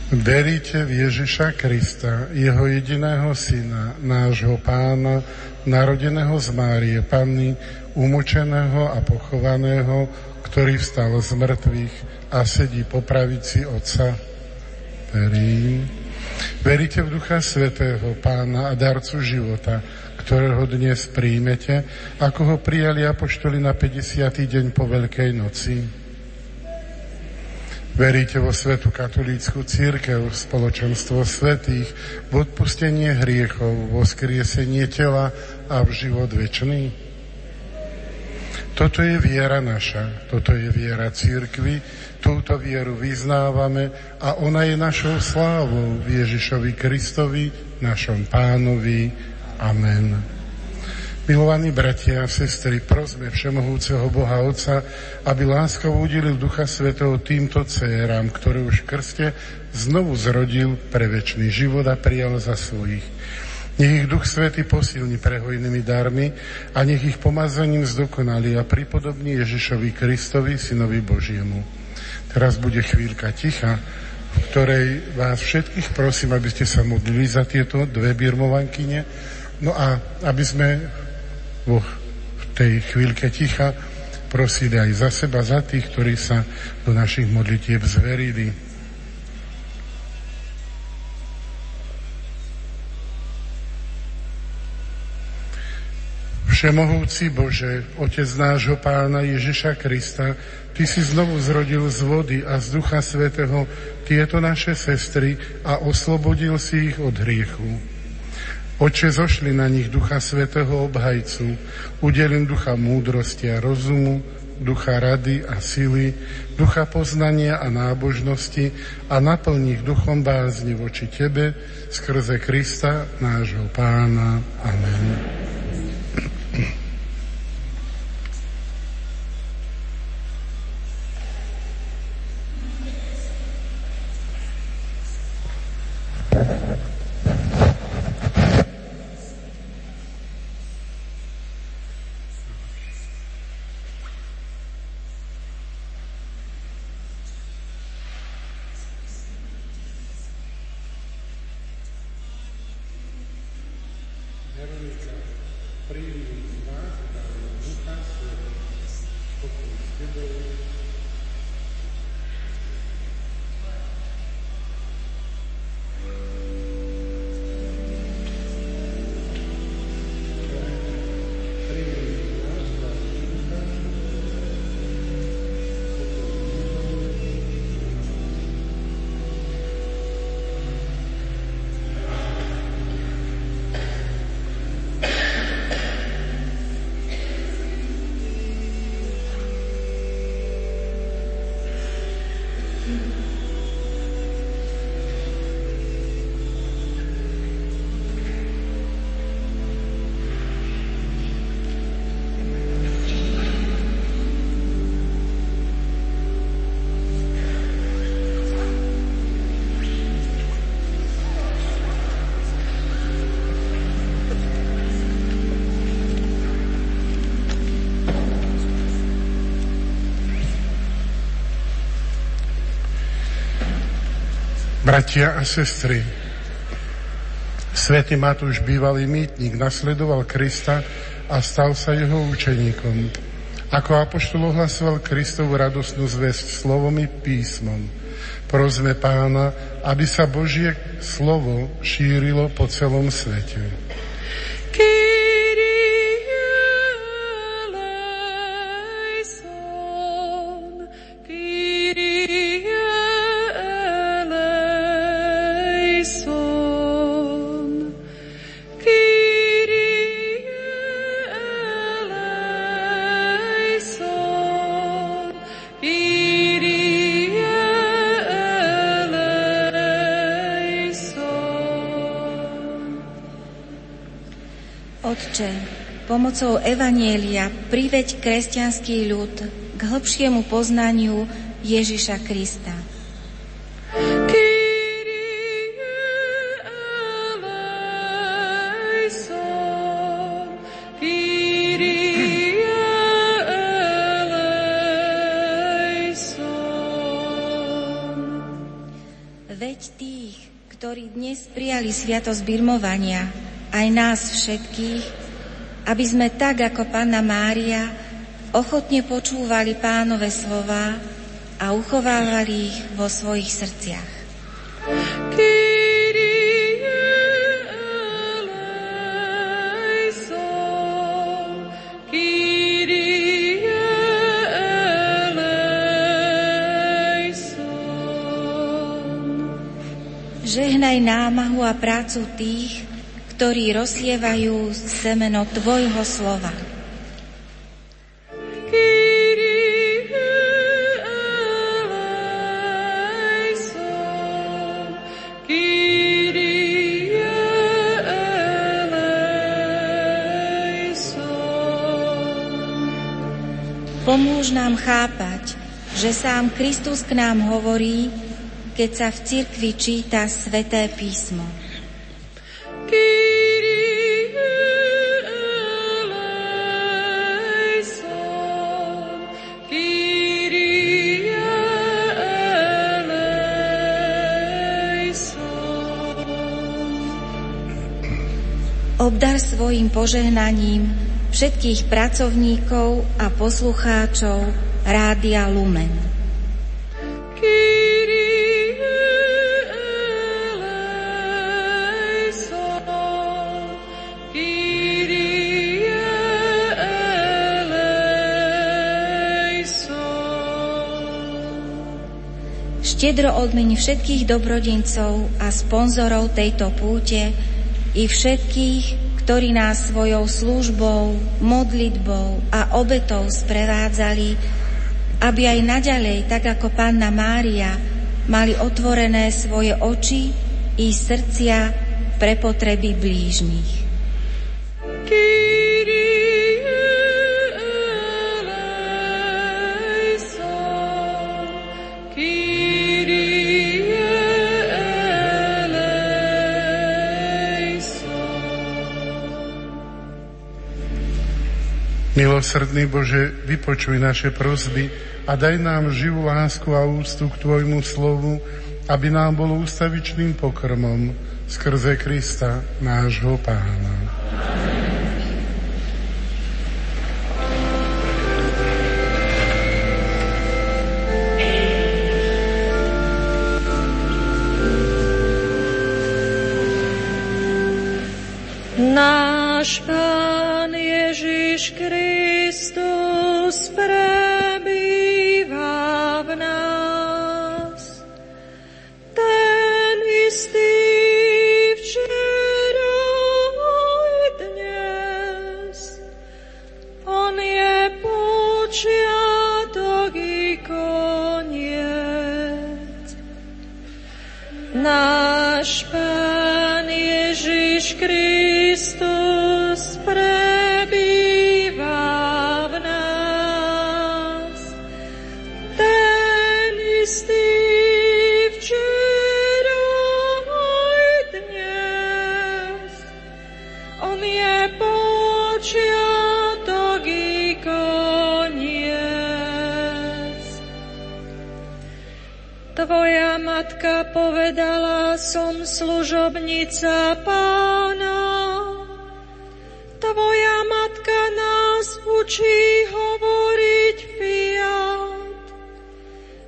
Veríte v Ježiša Krista, jeho jediného syna, nášho pána, narodeného z Márie Panny, umočeného a pochovaného, ktorý vstal z mŕtvych a sedí po pravici Otca. Verím. Veríte v Ducha Svetého, Pána a darcu života, ktorého dnes príjmete, ako ho prijali apoštoli na 50. deň po Veľkej noci. Veríte vo svetu katolícku církev, spoločenstvo svetých, v odpustenie hriechov, vo skriesenie tela a v život väčší? Toto je viera naša, toto je viera církvy, túto vieru vyznávame a ona je našou slávou v Ježišovi Kristovi, našom pánovi. Amen. Milovaní bratia a sestry, prosme Všemohúceho Boha Otca, aby láskavo udelil Ducha Svetého týmto cérám, ktoré už v krste znovu zrodil pre väčší život a prijal za svojich. Nech ich Duch Svetý posilní prehojnými darmi a nech ich pomazaním zdokonali a pripodobní Ježišovi Kristovi, Synovi Božiemu. Teraz bude chvíľka ticha, v ktorej vás všetkých prosím, aby ste sa modlili za tieto dve birmovankyne, no a aby sme vo tej chvíľke ticha prosili aj za seba, za tých, ktorí sa do našich modlitieb zverili. Všemohúci Bože, Otec nášho Pána Ježiša Krista, Ty si znovu zrodil z vody a z Ducha Svetého tieto naše sestry a oslobodil si ich od hriechu. Oče, zošli na nich Ducha Svetého obhajcu, udelím ducha múdrosti a rozumu, ducha rady a sily, ducha poznania a nábožnosti a naplň ich duchom bázni voči Tebe skrze Krista, nášho Pána. Amen. Bratia a sestry, Svetý Matúš, bývalý mýtnik, nasledoval Krista a stal sa jeho učeníkom. Ako apoštol ohlasoval Kristovu radosnú zväzť slovom i písmom. Prosme pána, aby sa Božie slovo šírilo po celom svete. Pomocou Evanielia priveď kresťanský ľud k hĺbšiemu poznaniu Ježiša Krista. Veď tých, ktorí dnes prijali sviatosť birmovania, aj nás všetkých, aby sme tak ako Panna Mária ochotne počúvali pánové slova a uchovávali ich vo svojich srdciach. Žehnaj námahu a prácu tých, ktorí rozlievajú semeno Tvojho slova. Pomôž nám chápať, že sám Kristus k nám hovorí, keď sa v cirkvi číta sveté písmo. Obdar svojim požehnaním všetkých pracovníkov a poslucháčov Rádia Lumen. štedro odmeni všetkých dobrodincov a sponzorov tejto púte i všetkých, ktorí nás svojou službou, modlitbou a obetou sprevádzali, aby aj naďalej, tak ako Panna Mária, mali otvorené svoje oči i srdcia pre potreby blížnych. Milosrdný Bože, vypočuj naše prosby a daj nám živú lásku a úctu k Tvojmu slovu, aby nám bolo ústavičným pokrmom skrze Krista, nášho Pána. Náš Pán Ježiš Kristus som služobnica pána. Tvoja matka nás učí hovoriť fiat.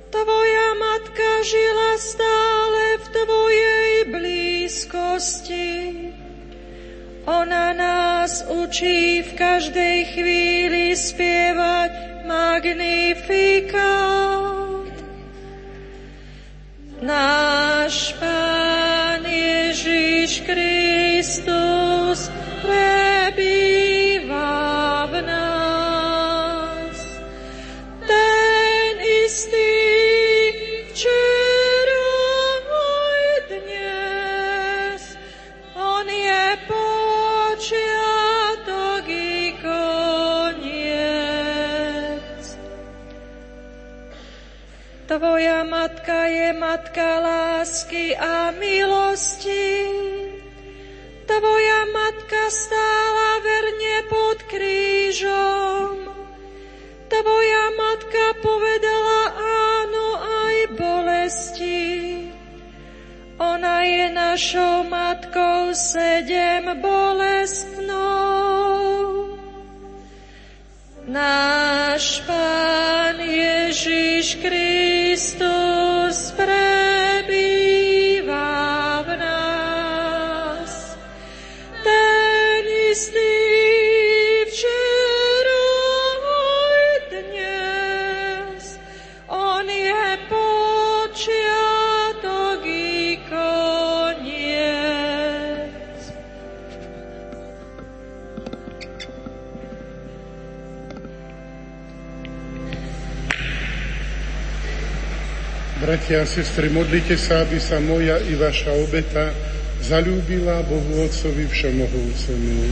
Tvoja matka žila stále v Tvojej blízkosti. Ona nás učí v každej chvíli matka je matka lásky a milosti. Tvoja matka stála verne pod krížom. Tvoja matka povedala áno aj bolesti. Ona je našou matkou sedem bolestnou. Náš Pán Ježiš Kristus Bratia a sestry, modlite sa, aby sa moja i vaša obeta zalúbila Bohu Otcovi Všemohúcemu.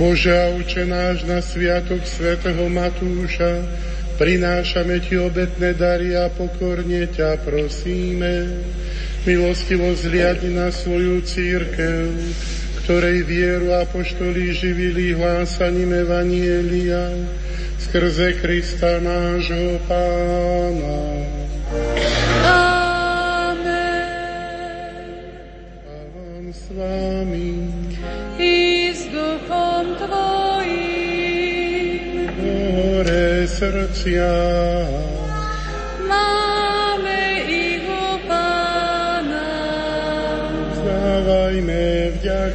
Bože a náš na sviatok svätého Matúša, prinášame Ti obetné dary a pokorne ťa prosíme Milostivo zliadni na svoju církev, ktorej vieru apoštolí živili hlásaním Evanielia skrze Krista nášho Pána. Amen. Pán s vami. I s duchom tvojim. Hore srdcia.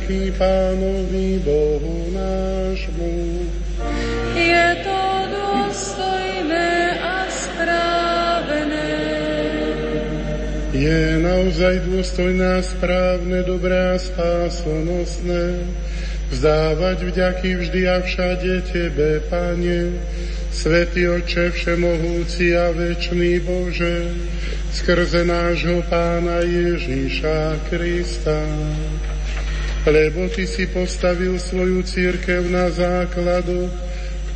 Vďaky Pánovi Bohu nášmu. Je to dôstojné a správne. Je naozaj dôstojné a správne, dobré a spásonosné vzdávať vďaky vždy a všade Tebe, Pane, Svetý Oče Všemohúci a Večný Bože, skrze nášho Pána Ježíša Krista lebo Ty si postavil svoju církev na základoch,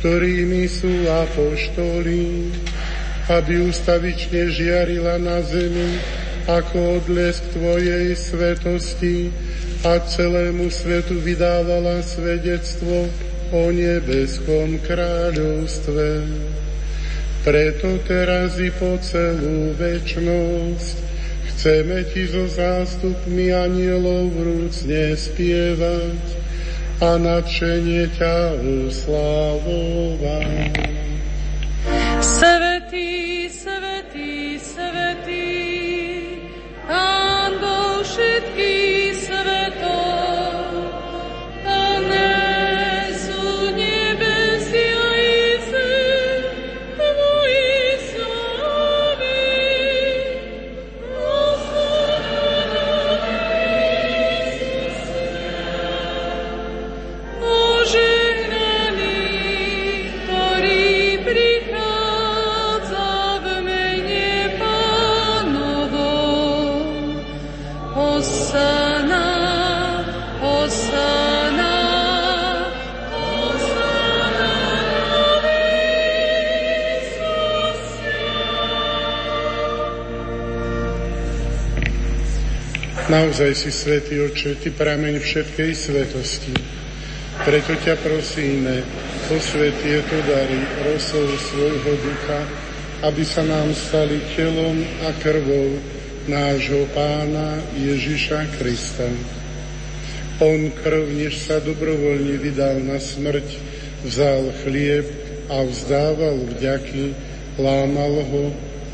ktorými sú apoštoli, aby ustavične žiarila na zemi ako odlesk Tvojej svetosti a celému svetu vydávala svedectvo o nebeskom kráľovstve. Preto teraz i po celú večnosť Chceme ti so zástupmi anielov vrúcne spievať a nadšenie ťa uslavovať. Svetý, Naozaj si svätý Oče, Ty prameň všetkej svetosti. Preto ťa prosíme, posvet tieto dary rosou svojho ducha, aby sa nám stali telom a krvou nášho pána Ježiša Krista. On krv, než sa dobrovoľne vydal na smrť, vzal chlieb a vzdával vďaky, lámal ho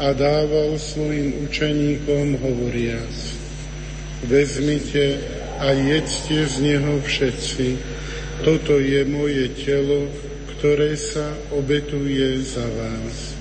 a dával svojim učeníkom hovoriac. Vezmite a jedzte z neho všetci. Toto je moje telo, ktoré sa obetuje za vás.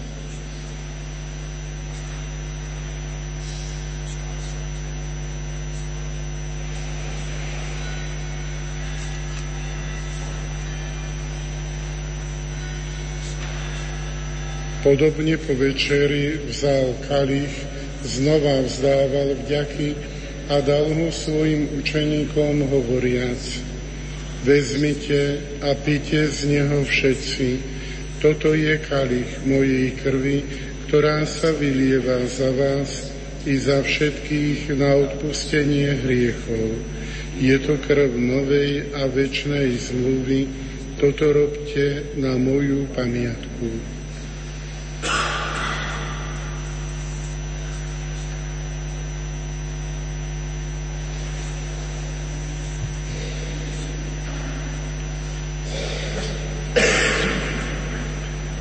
Podobne po večeri vzal kalich, znova vzdával vďaky a dal ho svojim učeníkom hovoriac, vezmite a pite z neho všetci, toto je kalich mojej krvi, ktorá sa vylieva za vás i za všetkých na odpustenie hriechov. Je to krv novej a večnej zmluvy, toto robte na moju pamiatku.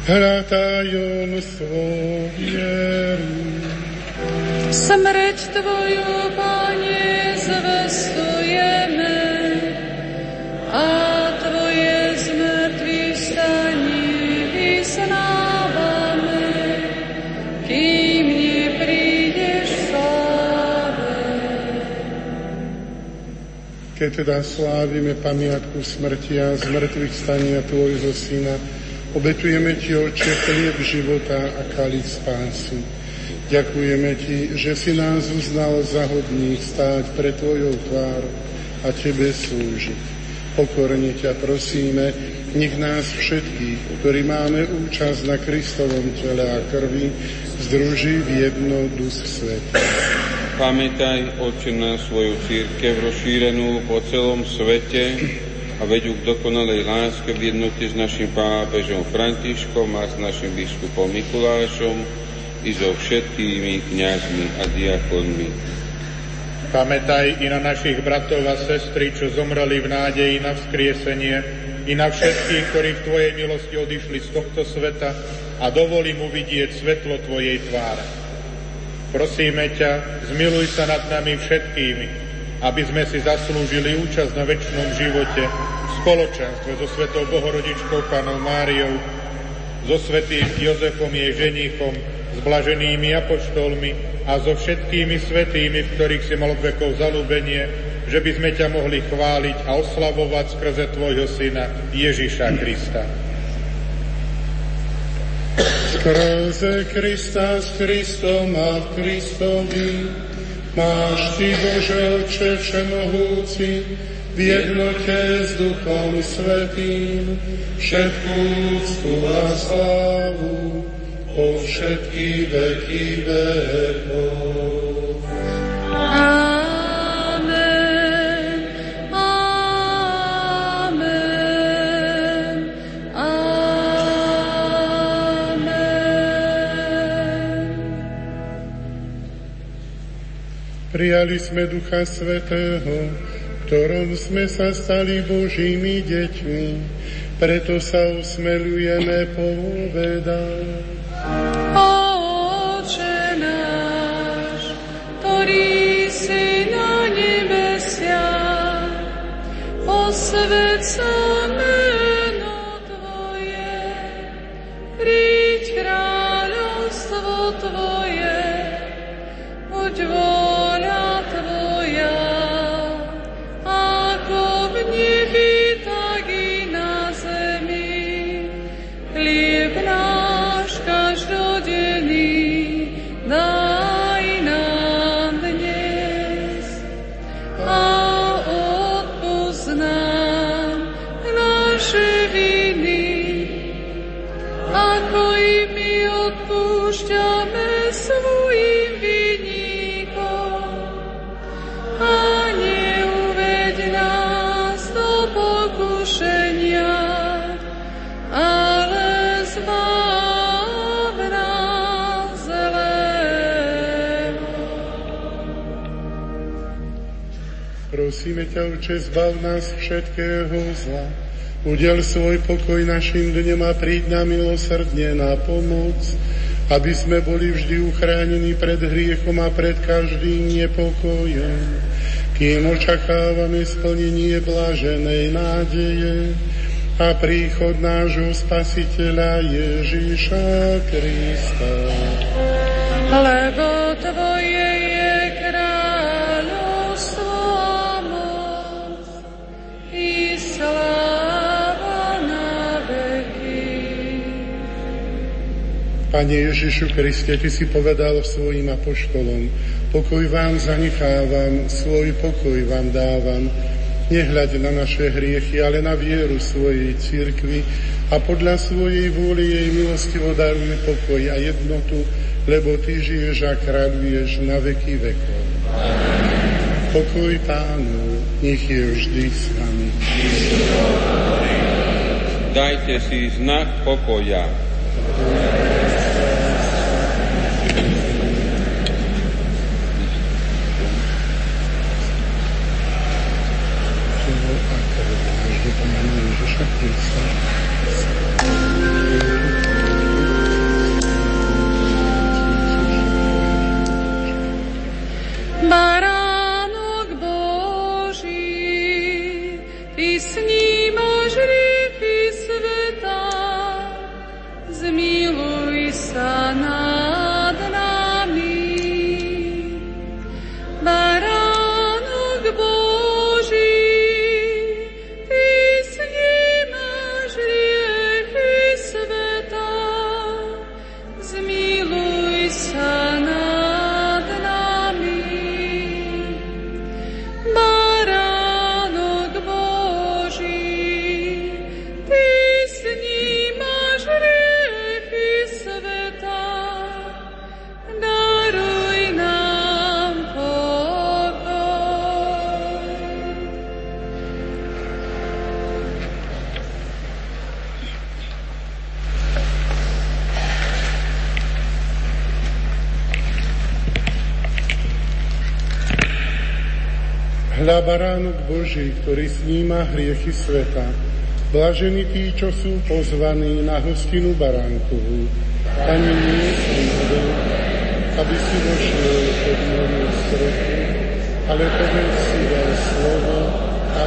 Tajomstvo viery. Smrť Tvoju, Pane, zvestujeme a Tvoje zmrtvý stanie vyznávame, kým neprídeš sláve. Keď teda slávime pamiatku smrti a zmrtvých stania Tvojho Syna, Obetujeme Ti, Oče, chlieb života a kalich spásy. Ďakujeme Ti, že si nás uznal za hodných stáť pre Tvojou tvár a Tebe slúžiť. Pokorne ťa prosíme, nech nás všetkých, ktorí máme účasť na Kristovom tele a krvi, združí v jedno duch sveta. Pamätaj, Oče, na svoju církev rozšírenú po celom svete, a vedú k dokonalej láske v jednote s našim pápežom Františkom a s našim biskupom Mikulášom i so všetkými kňazmi a diakonmi. Pamätaj i na našich bratov a sestry, čo zomreli v nádeji na vzkriesenie, i na všetkých, ktorí v Tvojej milosti odišli z tohto sveta a dovolí mu vidieť svetlo Tvojej tváre. Prosíme ťa, zmiluj sa nad nami všetkými, aby sme si zaslúžili účasť na väčšnom živote v spoločenstve so Svetou Bohorodičkou Panou Máriou, so Svetým Jozefom jej ženichom, s blaženými apoštolmi a so všetkými svetými, v ktorých si mal vekov zalúbenie, že by sme ťa mohli chváliť a oslavovať skrze Tvojho Syna Ježiša Krista. Skrze Krista s Kristom a Kristovi Máš Ty, Bože Oče Všemohúci, v jednote s Duchom Svetým, všetkú úctu a slávu po všetky veky vekov. Prijali sme Ducha Svetého, ktorom sme sa stali Božími deťmi, preto sa usmelujeme povedať. Oče náš, ktorý si na nebesiach, posvedca sa Prosíme ťa, Oče, zbav nás všetkého zla. Udel svoj pokoj našim dňom a príď na milosrdne na pomoc, aby sme boli vždy uchránení pred hriechom a pred každým nepokojom, kým očakávame splnenie blaženej nádeje a príchod nášho Spasiteľa Ježíša Krista. Lebo Pane Ježišu Kriste, Ty si povedal svojim apoštolom, pokoj vám zanechávam, svoj pokoj vám dávam. Nehľaď na naše hriechy, ale na vieru svojej církvy a podľa svojej vôly jej milosti daruj pokoj a jednotu lebo Ty žiješ a kráľuješ na veky vekov. Pokoj Pánu, nech je vždy s nami. Dajte si znak pokoja. should do. Sníma hriechy sveta. Blažení tí, čo sú pozvaní na hostinu baránkovú. Ani nie som hodel, aby si vošiel pod moju strechu, ale povedz si dal slovo a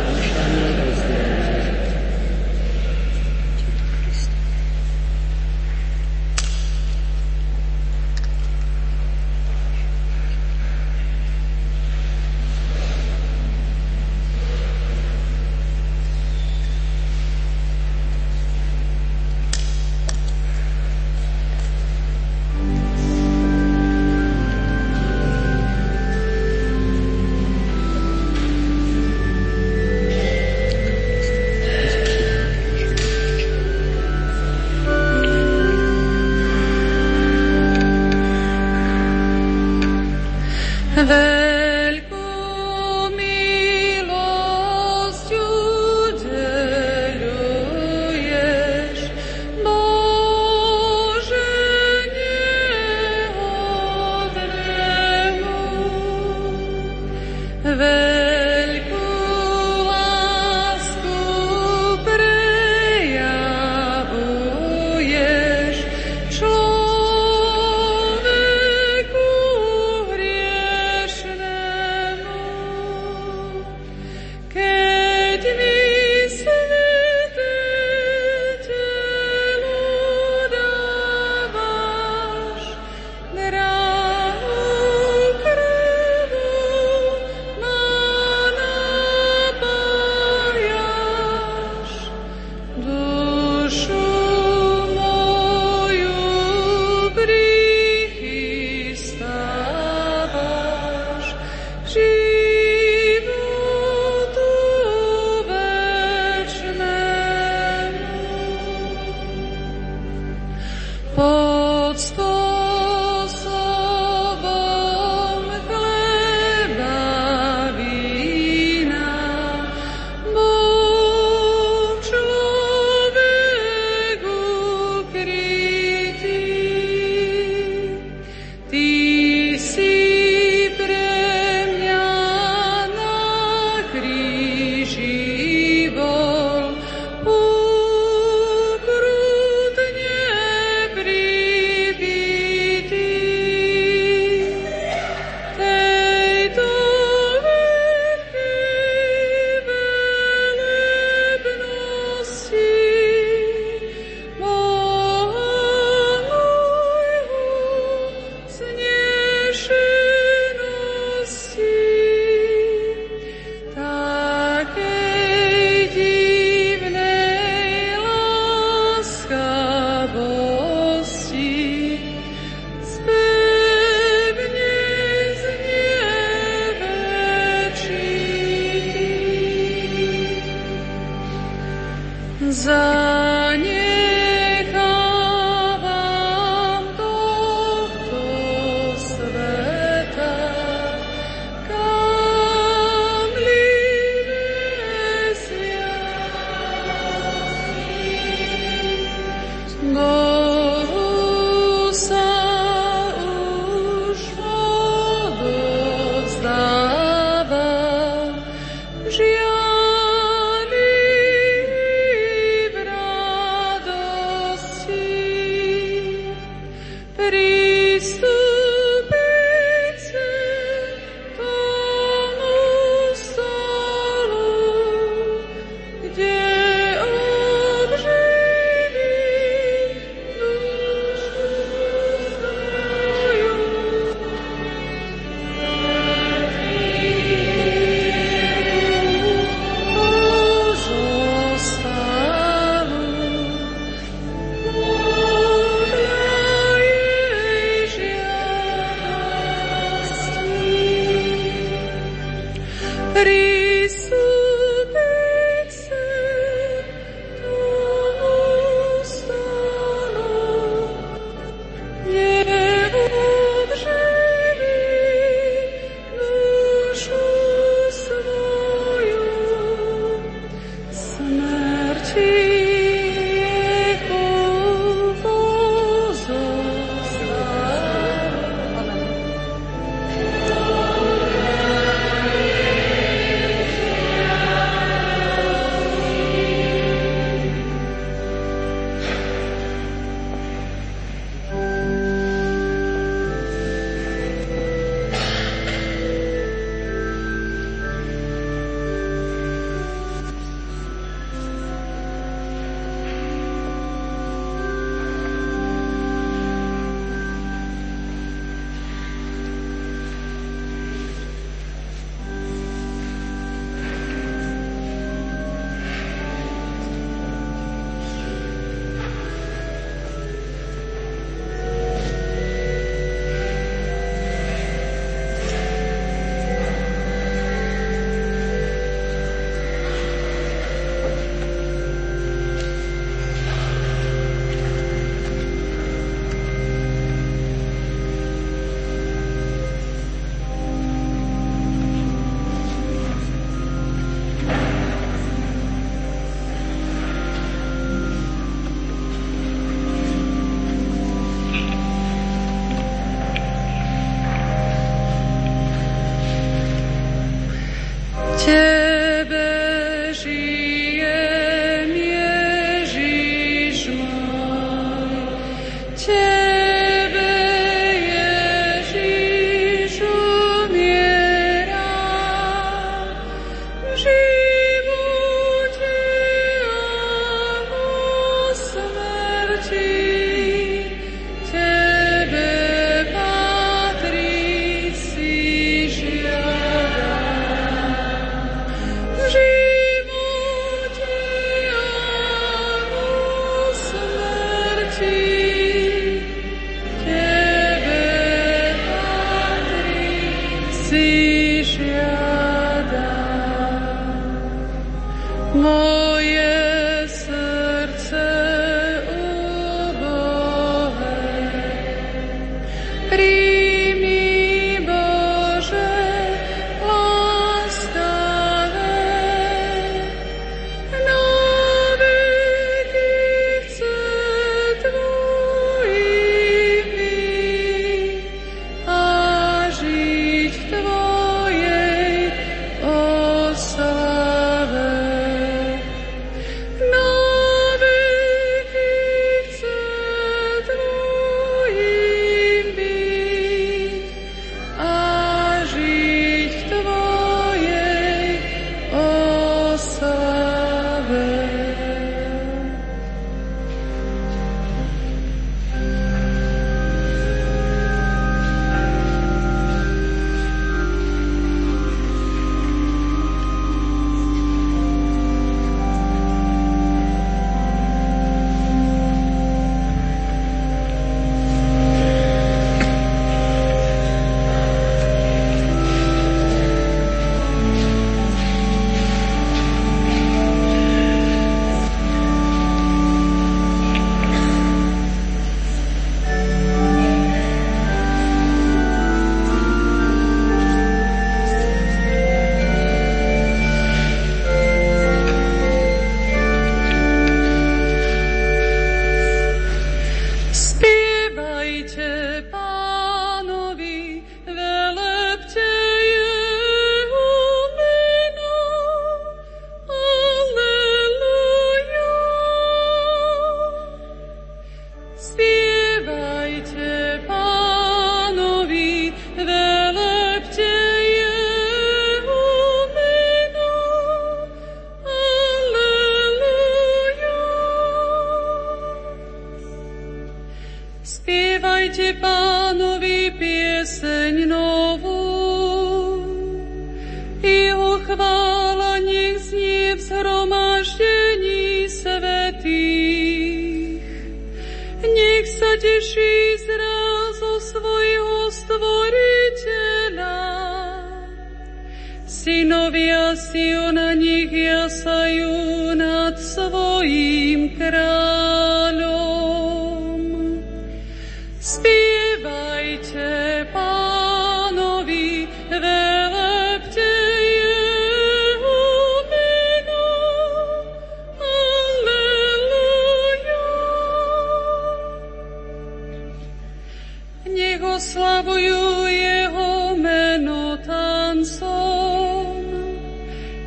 nech oslavujú jeho meno tancom.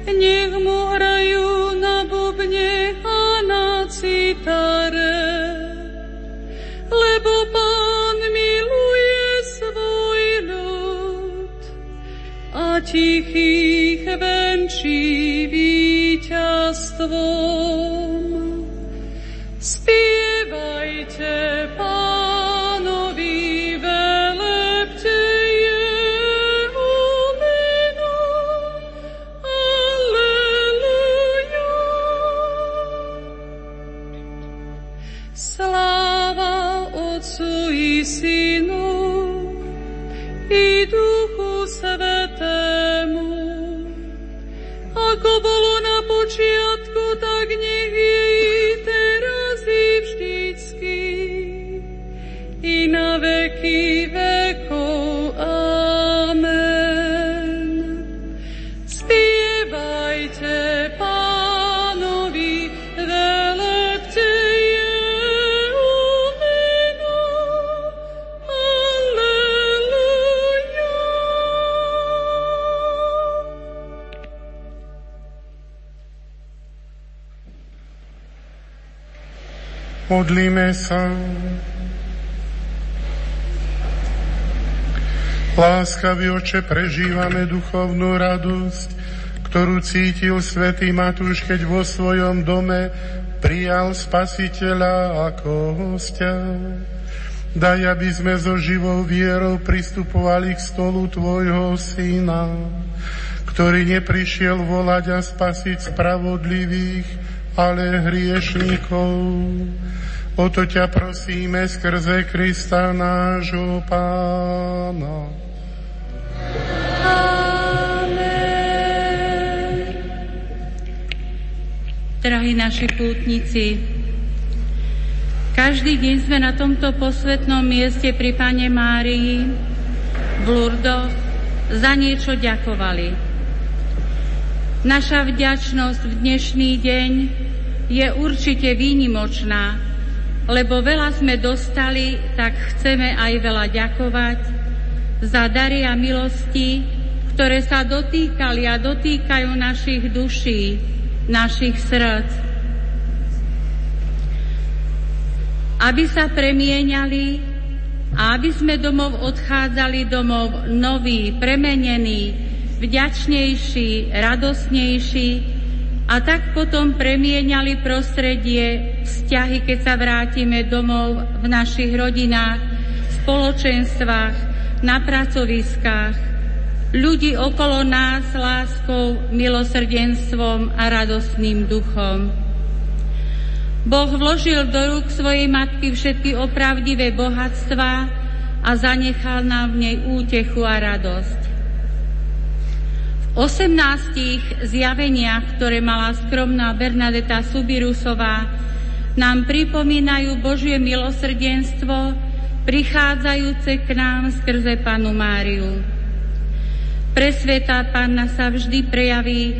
Nech mu hrajú na bubne a na citare, lebo Pán miluje svoj ľud a tichých venčí víťazstvo. Modlíme sa. Láskavý oče, prežívame duchovnú radosť, ktorú cítil svätý Matúš, keď vo svojom dome prijal spasiteľa ako hostia. Daj, aby sme so živou vierou pristupovali k stolu Tvojho Syna, ktorý neprišiel volať a spasiť spravodlivých, ale hriešníkov. O to ťa prosíme skrze Krista nášho Pána. Drahí naši pútnici, každý deň sme na tomto posvetnom mieste pri Pane Márii v Lurdoch za niečo ďakovali. Naša vďačnosť v dnešný deň je určite výnimočná, lebo veľa sme dostali, tak chceme aj veľa ďakovať za dary a milosti, ktoré sa dotýkali a dotýkajú našich duší, našich srdc. Aby sa premieniali a aby sme domov odchádzali domov nový, premenený, vďačnejší, radosnejší, a tak potom premieniali prostredie, vzťahy, keď sa vrátime domov v našich rodinách, spoločenstvách, na pracoviskách, ľudí okolo nás láskou, milosrdenstvom a radostným duchom. Boh vložil do rúk svojej matky všetky opravdivé bohatstva a zanechal nám v nej útechu a radosť. 18 zjaveniach, ktoré mala skromná Bernadeta Subirusová, nám pripomínajú Božie milosrdenstvo, prichádzajúce k nám skrze Panu Máriu. Presvetá Panna sa vždy prejaví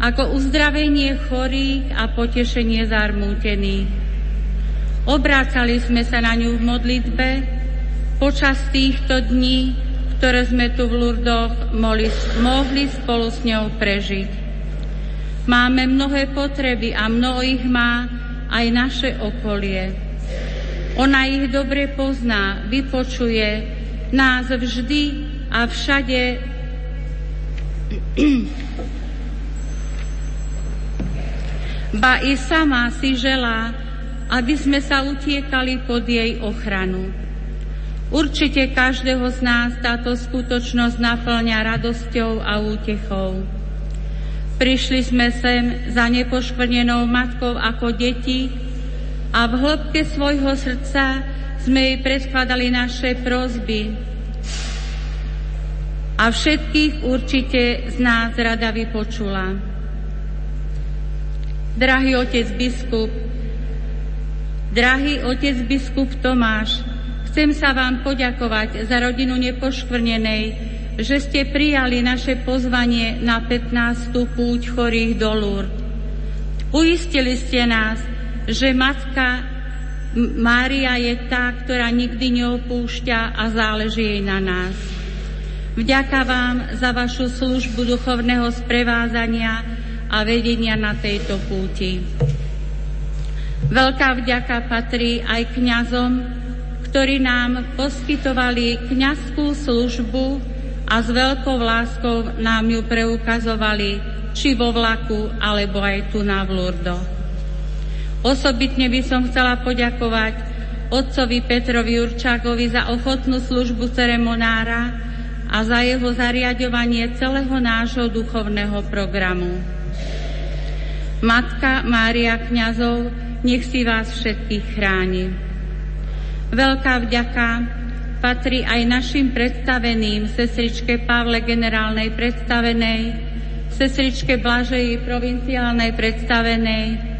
ako uzdravenie chorých a potešenie zarmútených. Obrácali sme sa na ňu v modlitbe počas týchto dní, ktoré sme tu v Lurdoch mohli, mohli spolu s ňou prežiť. Máme mnohé potreby a mnoho ich má aj naše okolie. Ona ich dobre pozná, vypočuje nás vždy a všade ba i sama si želá, aby sme sa utiekali pod jej ochranu. Určite každého z nás táto skutočnosť naplňa radosťou a útechou. Prišli sme sem za nepoškvrnenou matkou ako deti a v hĺbke svojho srdca sme jej predkladali naše prozby. A všetkých určite z nás rada vypočula. Drahý otec biskup, drahý otec biskup Tomáš, Chcem sa vám poďakovať za rodinu nepoškvrnenej, že ste prijali naše pozvanie na 15. púť chorých do Lourdes. Uistili ste nás, že Matka Mária je tá, ktorá nikdy neopúšťa a záleží jej na nás. Vďaka vám za vašu službu duchovného sprevázania a vedenia na tejto púti. Veľká vďaka patrí aj kňazom, ktorí nám poskytovali kňazskú službu a s veľkou láskou nám ju preukazovali či vo vlaku, alebo aj tu na Vlurdo. Osobitne by som chcela poďakovať otcovi Petrovi Určákovi za ochotnú službu ceremonára a za jeho zariadovanie celého nášho duchovného programu. Matka Mária kňazov, nech si vás všetkých chráni. Veľká vďaka patrí aj našim predstaveným, sestričke Pavle generálnej predstavenej, sestričke Blažeji provinciálnej predstavenej,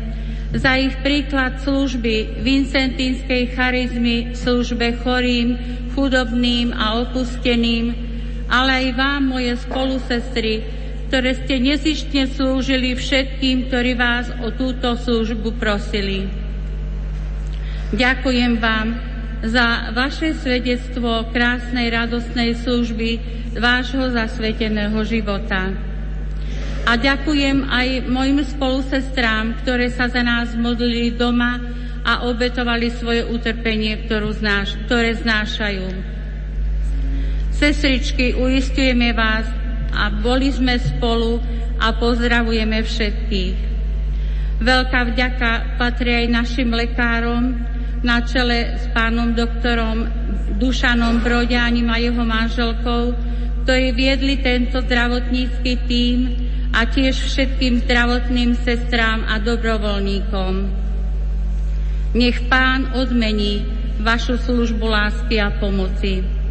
za ich príklad služby Vincentínskej charizmy službe chorým, chudobným a opusteným, ale aj vám, moje spolusestry, ktoré ste nezištne slúžili všetkým, ktorí vás o túto službu prosili. Ďakujem vám, za vaše svedectvo krásnej radostnej služby vášho zasveteného života. A ďakujem aj mojim spolusestrám, ktoré sa za nás modlili doma a obetovali svoje utrpenie, znáš, ktoré znášajú. Sestričky, uistujeme vás a boli sme spolu a pozdravujeme všetkých. Veľká vďaka patrí aj našim lekárom, na čele s pánom doktorom Dušanom Broďánim a jeho manželkou, ktorí viedli tento zdravotnícky tím a tiež všetkým zdravotným sestrám a dobrovoľníkom. Nech pán odmení vašu službu lásky a pomoci.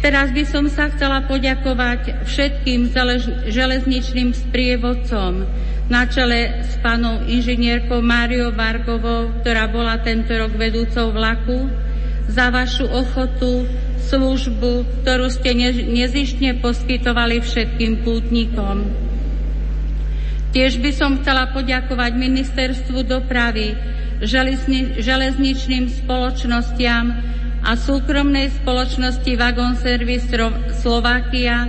Teraz by som sa chcela poďakovať všetkým železničným sprievodcom, na čele s panou inžinierkou Máriou Vargovou, ktorá bola tento rok vedúcou vlaku, za vašu ochotu, službu, ktorú ste nezištne poskytovali všetkým pútnikom. Tiež by som chcela poďakovať Ministerstvu dopravy, železničným spoločnostiam a súkromnej spoločnosti Vagon Service Slovakia,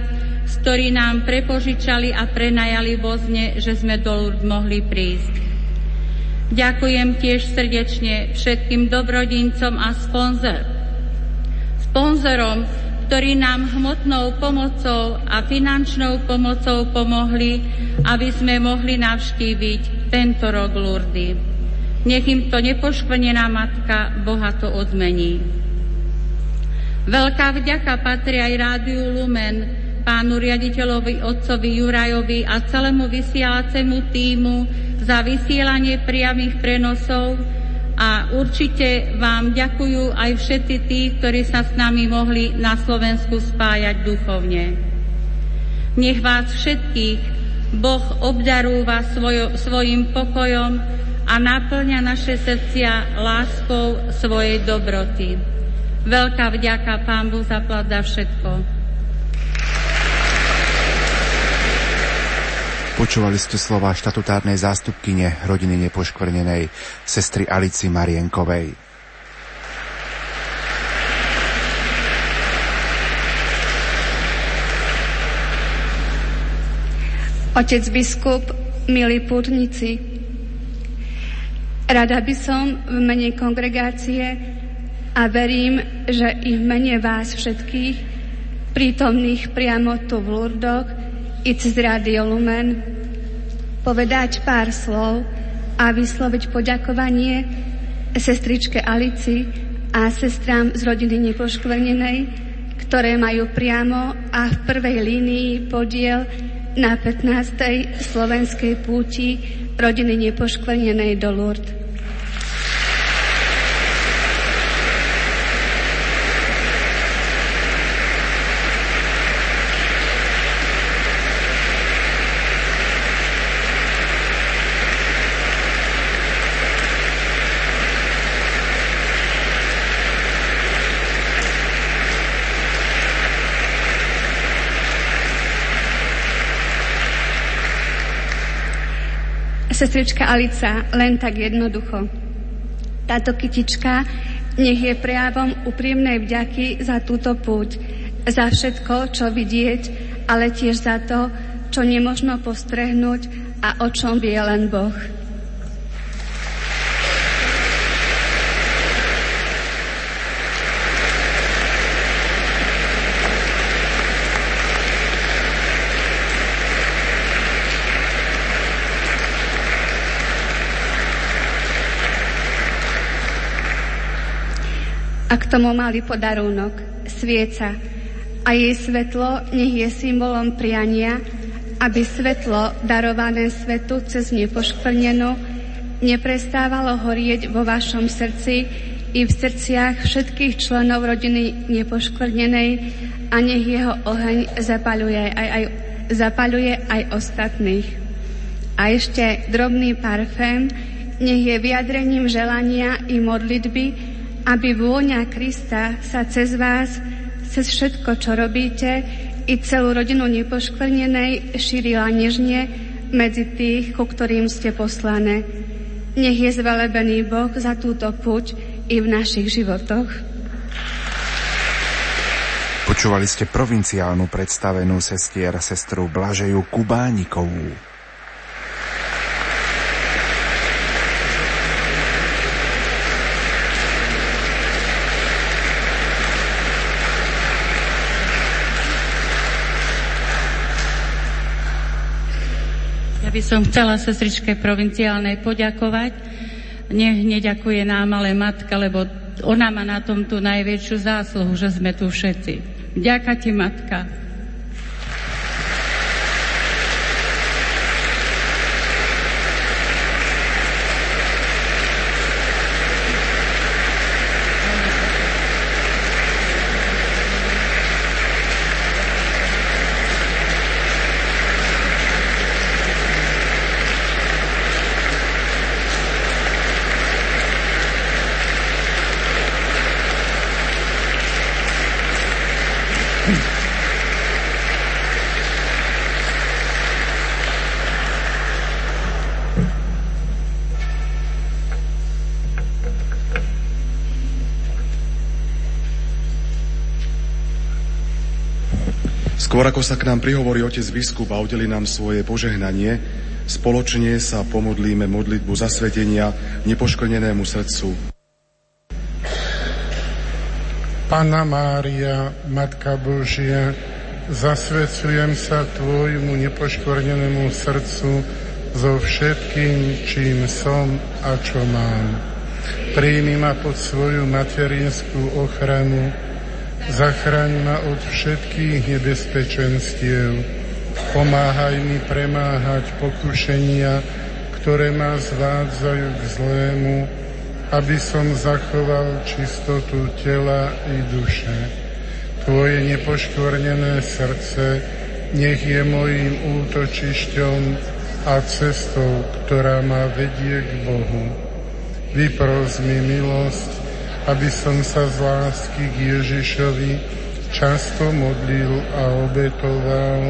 ktorí nám prepožičali a prenajali vozne, že sme do mohli prísť. Ďakujem tiež srdečne všetkým dobrodincom a sponzor. sponzorom, ktorí nám hmotnou pomocou a finančnou pomocou pomohli, aby sme mohli navštíviť tento rok Lurdy. Nech im to nepoškvrnená matka Boha to odmení. Veľká vďaka patrí aj Rádiu Lumen, pánu riaditeľovi otcovi Jurajovi a celému vysielacemu týmu za vysielanie priamých prenosov a určite vám ďakujú aj všetci tí, ktorí sa s nami mohli na Slovensku spájať duchovne. Nech vás všetkých Boh obdarúva svojo, svojim pokojom a naplňa naše srdcia láskou svojej dobroty. Veľká vďaka Pán Boh zaplada všetko. Počúvali ste slova štatutárnej zástupkyne rodiny nepoškvrnenej sestry Alici Marienkovej. Otec biskup, milí pútnici, rada by som v mene kongregácie a verím, že i v mene vás všetkých, prítomných priamo tu v Lurdoch, i cez Radio Lumen povedať pár slov a vysloviť poďakovanie sestričke Alici a sestrám z rodiny nepoškvrnenej, ktoré majú priamo a v prvej línii podiel na 15. slovenskej púti rodiny nepoškvrnenej do Lourdes. Sestrička Alica, len tak jednoducho. Táto kytička nech je prejavom úprimnej vďaky za túto púť, za všetko, čo vidieť, ale tiež za to, čo nemožno postrehnúť a o čom vie len Boh. K tomu malý podarunok, svieca. A jej svetlo nech je symbolom priania, aby svetlo darované svetu cez nepoškvrnenú neprestávalo horieť vo vašom srdci i v srdciach všetkých členov rodiny nepoškvrnenej a nech jeho oheň zapaluje aj, aj, zapaluje aj ostatných. A ešte drobný parfém nech je vyjadrením želania i modlitby, aby vôňa Krista sa cez vás, cez všetko, čo robíte, i celú rodinu nepoškvrnenej šírila nežne medzi tých, ku ktorým ste poslané. Nech je zvelebený Boh za túto puť i v našich životoch. Počúvali ste provinciálnu predstavenú sestier sestru Blažeju Kubánikovú. By som chcela sestričke provinciálnej poďakovať. Nech neďakuje nám ale matka, lebo ona má na tom tú najväčšiu zásluhu, že sme tu všetci. Ďaká ti, matka. Skôr ako sa k nám prihovorí otec biskup a udeli nám svoje požehnanie, spoločne sa pomodlíme modlitbu zasvetenia nepoškodenému srdcu. Pana Mária, Matka Božia, zasvecujem sa Tvojmu nepoškvrnenému srdcu so všetkým, čím som a čo mám. Príjmi ma pod svoju materinskú ochranu, Zachraň ma od všetkých nebezpečenstiev. Pomáhaj mi premáhať pokušenia, ktoré ma zvádzajú k zlému, aby som zachoval čistotu tela i duše. Tvoje nepoškvrnené srdce nech je mojím útočišťom a cestou, ktorá ma vedie k Bohu. Vypros mi milosť aby som sa z lásky k Ježišovi často modlil a obetoval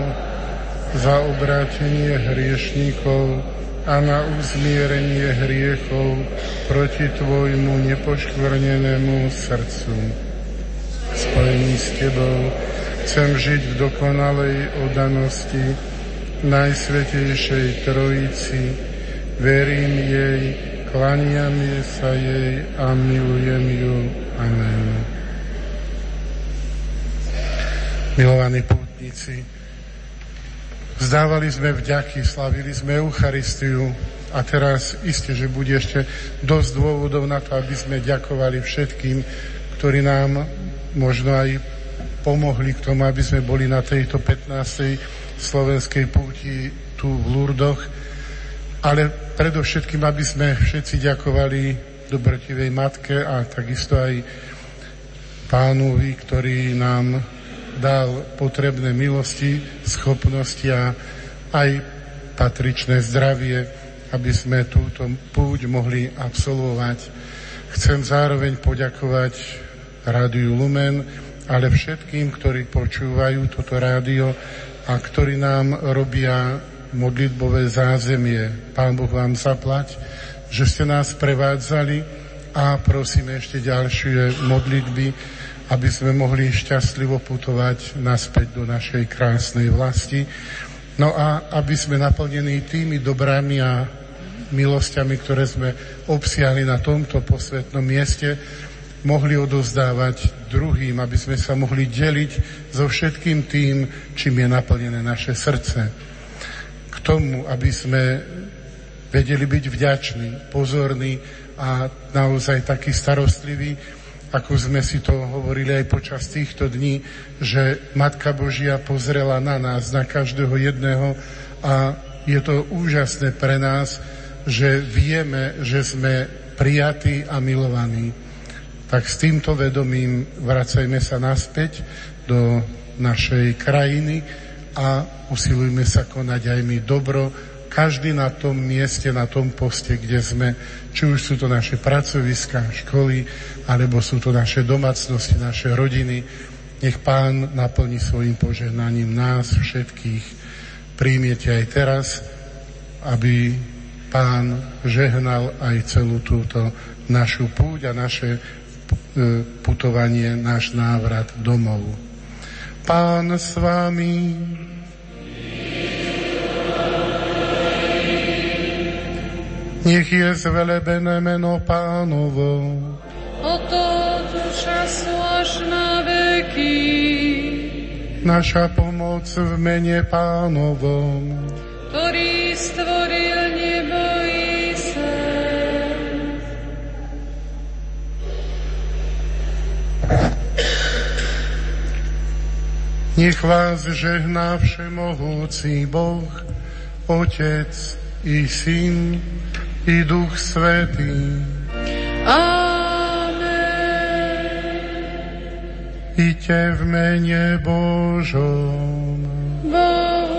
za obrátenie hriešníkov a na uzmierenie hriechov proti Tvojmu nepoškvrnenému srdcu. Spojený s Tebou chcem žiť v dokonalej odanosti Najsvetejšej Trojici, verím jej, Klaniam sa jej a milujem ju. Amen. Milovaní pútnici, vzdávali sme vďaky, slavili sme Eucharistiu a teraz isté, že bude ešte dosť dôvodov na to, aby sme ďakovali všetkým, ktorí nám možno aj pomohli k tomu, aby sme boli na tejto 15. slovenskej púti tu v Lurdoch ale predovšetkým, aby sme všetci ďakovali dobrotivej matke a takisto aj pánovi, ktorý nám dal potrebné milosti, schopnosti a aj patričné zdravie, aby sme túto púť mohli absolvovať. Chcem zároveň poďakovať Rádiu Lumen, ale všetkým, ktorí počúvajú toto rádio a ktorí nám robia modlitbové zázemie. Pán Boh vám zaplať, že ste nás prevádzali a prosíme ešte ďalšie modlitby, aby sme mohli šťastlivo putovať naspäť do našej krásnej vlasti. No a aby sme naplnení tými dobrami a milosťami, ktoré sme obsiahli na tomto posvetnom mieste, mohli odovzdávať druhým, aby sme sa mohli deliť so všetkým tým, čím je naplnené naše srdce. Tomu, aby sme vedeli byť vďační, pozorní a naozaj takí starostliví, ako sme si to hovorili aj počas týchto dní, že Matka Božia pozrela na nás, na každého jedného a je to úžasné pre nás, že vieme, že sme prijatí a milovaní. Tak s týmto vedomím vracajme sa naspäť do našej krajiny a usilujme sa konať aj my dobro, každý na tom mieste, na tom poste, kde sme, či už sú to naše pracoviska, školy, alebo sú to naše domácnosti, naše rodiny. Nech Pán naplní svojim požehnaním nás všetkých. Príjmiete aj teraz, aby Pán žehnal aj celú túto našu púť a naše e, putovanie, náš návrat domov. Pán s vami. Nech je zvelebené meno pánovo. to duša až na veky. Naša pomoc v mene pánovom. Ktorý stvoril Nech vás žehná všemohúci Boh, Otec i Syn, i Duch Svetý. Amen. Iďte v mene Božom. Bohu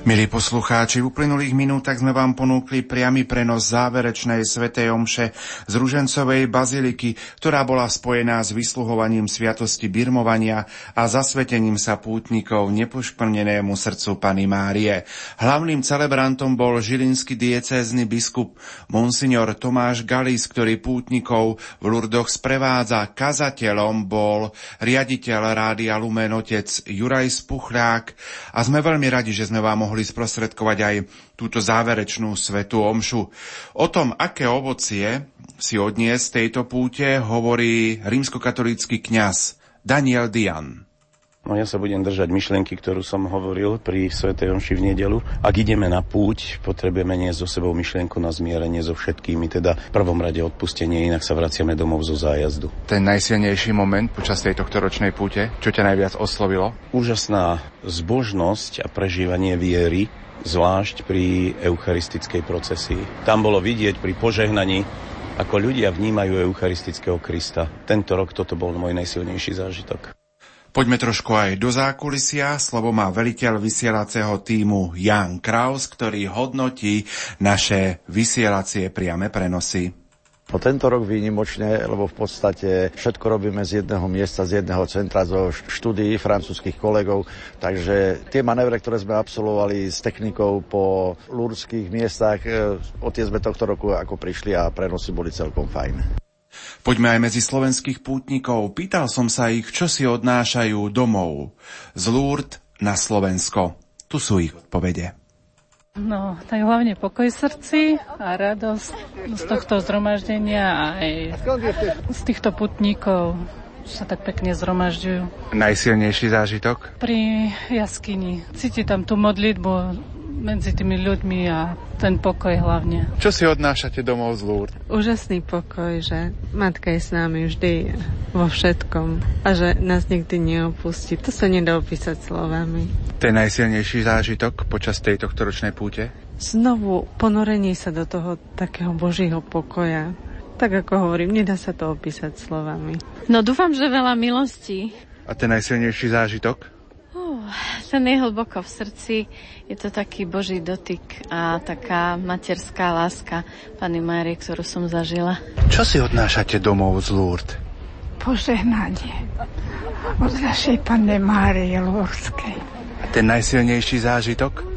Milí poslucháči, v uplynulých minútach sme vám ponúkli priamy prenos záverečnej svätej omše z Ružencovej baziliky, ktorá bola spojená s vysluhovaním sviatosti birmovania a zasvetením sa pútnikov nepoškvrnenému srdcu Pany Márie. Hlavným celebrantom bol žilinský diecézny biskup Monsignor Tomáš Galis, ktorý pútnikov v Lurdoch sprevádza. Kazateľom bol riaditeľ Rádia Lumen otec Juraj Spuchlák a sme veľmi radi, že sme vám mohli sprostredkovať aj túto záverečnú svetú omšu. O tom, aké ovocie si odniesť tejto púte, hovorí rímskokatolícky kňaz Daniel Dian. No ja sa budem držať myšlienky, ktorú som hovoril pri Svetej Omši v nedelu. Ak ideme na púť, potrebujeme nie so sebou myšlienku na zmierenie so všetkými, teda v prvom rade odpustenie, inak sa vraciame domov zo zájazdu. Ten najsilnejší moment počas tejto ročnej púte, čo ťa najviac oslovilo? Úžasná zbožnosť a prežívanie viery, zvlášť pri eucharistickej procesii. Tam bolo vidieť pri požehnaní, ako ľudia vnímajú eucharistického Krista. Tento rok toto bol môj najsilnejší zážitok. Poďme trošku aj do zákulisia. Slovo má veliteľ vysielacieho týmu Jan Kraus, ktorý hodnotí naše vysielacie priame prenosy. No tento rok výnimočne, lebo v podstate všetko robíme z jedného miesta, z jedného centra, zo štúdií francúzskych kolegov, takže tie manévre, ktoré sme absolvovali s technikou po lúrských miestach, e, o tie sme tohto roku ako prišli a prenosy boli celkom fajn. Poďme aj medzi slovenských pútnikov. Pýtal som sa ich, čo si odnášajú domov z Lourdes na Slovensko. Tu sú ich odpovede. No, tak hlavne pokoj srdci a radosť z tohto zhromaždenia a aj z týchto putníkov sa tak pekne zhromažďujú. Najsilnejší zážitok? Pri jaskyni. Cíti tam tú modlitbu medzi tými ľuďmi a ten pokoj hlavne. Čo si odnášate domov z Lourdes? Úžasný pokoj, že matka je s nami vždy vo všetkom a že nás nikdy neopustí. To sa nedá opísať slovami. Ten najsilnejší zážitok počas tejto ročnej púte? Znovu ponorenie sa do toho takého božího pokoja. Tak ako hovorím, nedá sa to opísať slovami. No dúfam, že veľa milostí. A ten najsilnejší zážitok? Ten je hlboko v srdci. Je to taký Boží dotyk a taká materská láska Pani Márie, ktorú som zažila. Čo si odnášate domov z Lourdes? Požehnanie od našej Pane Márie Lúrskej. A ten najsilnejší zážitok?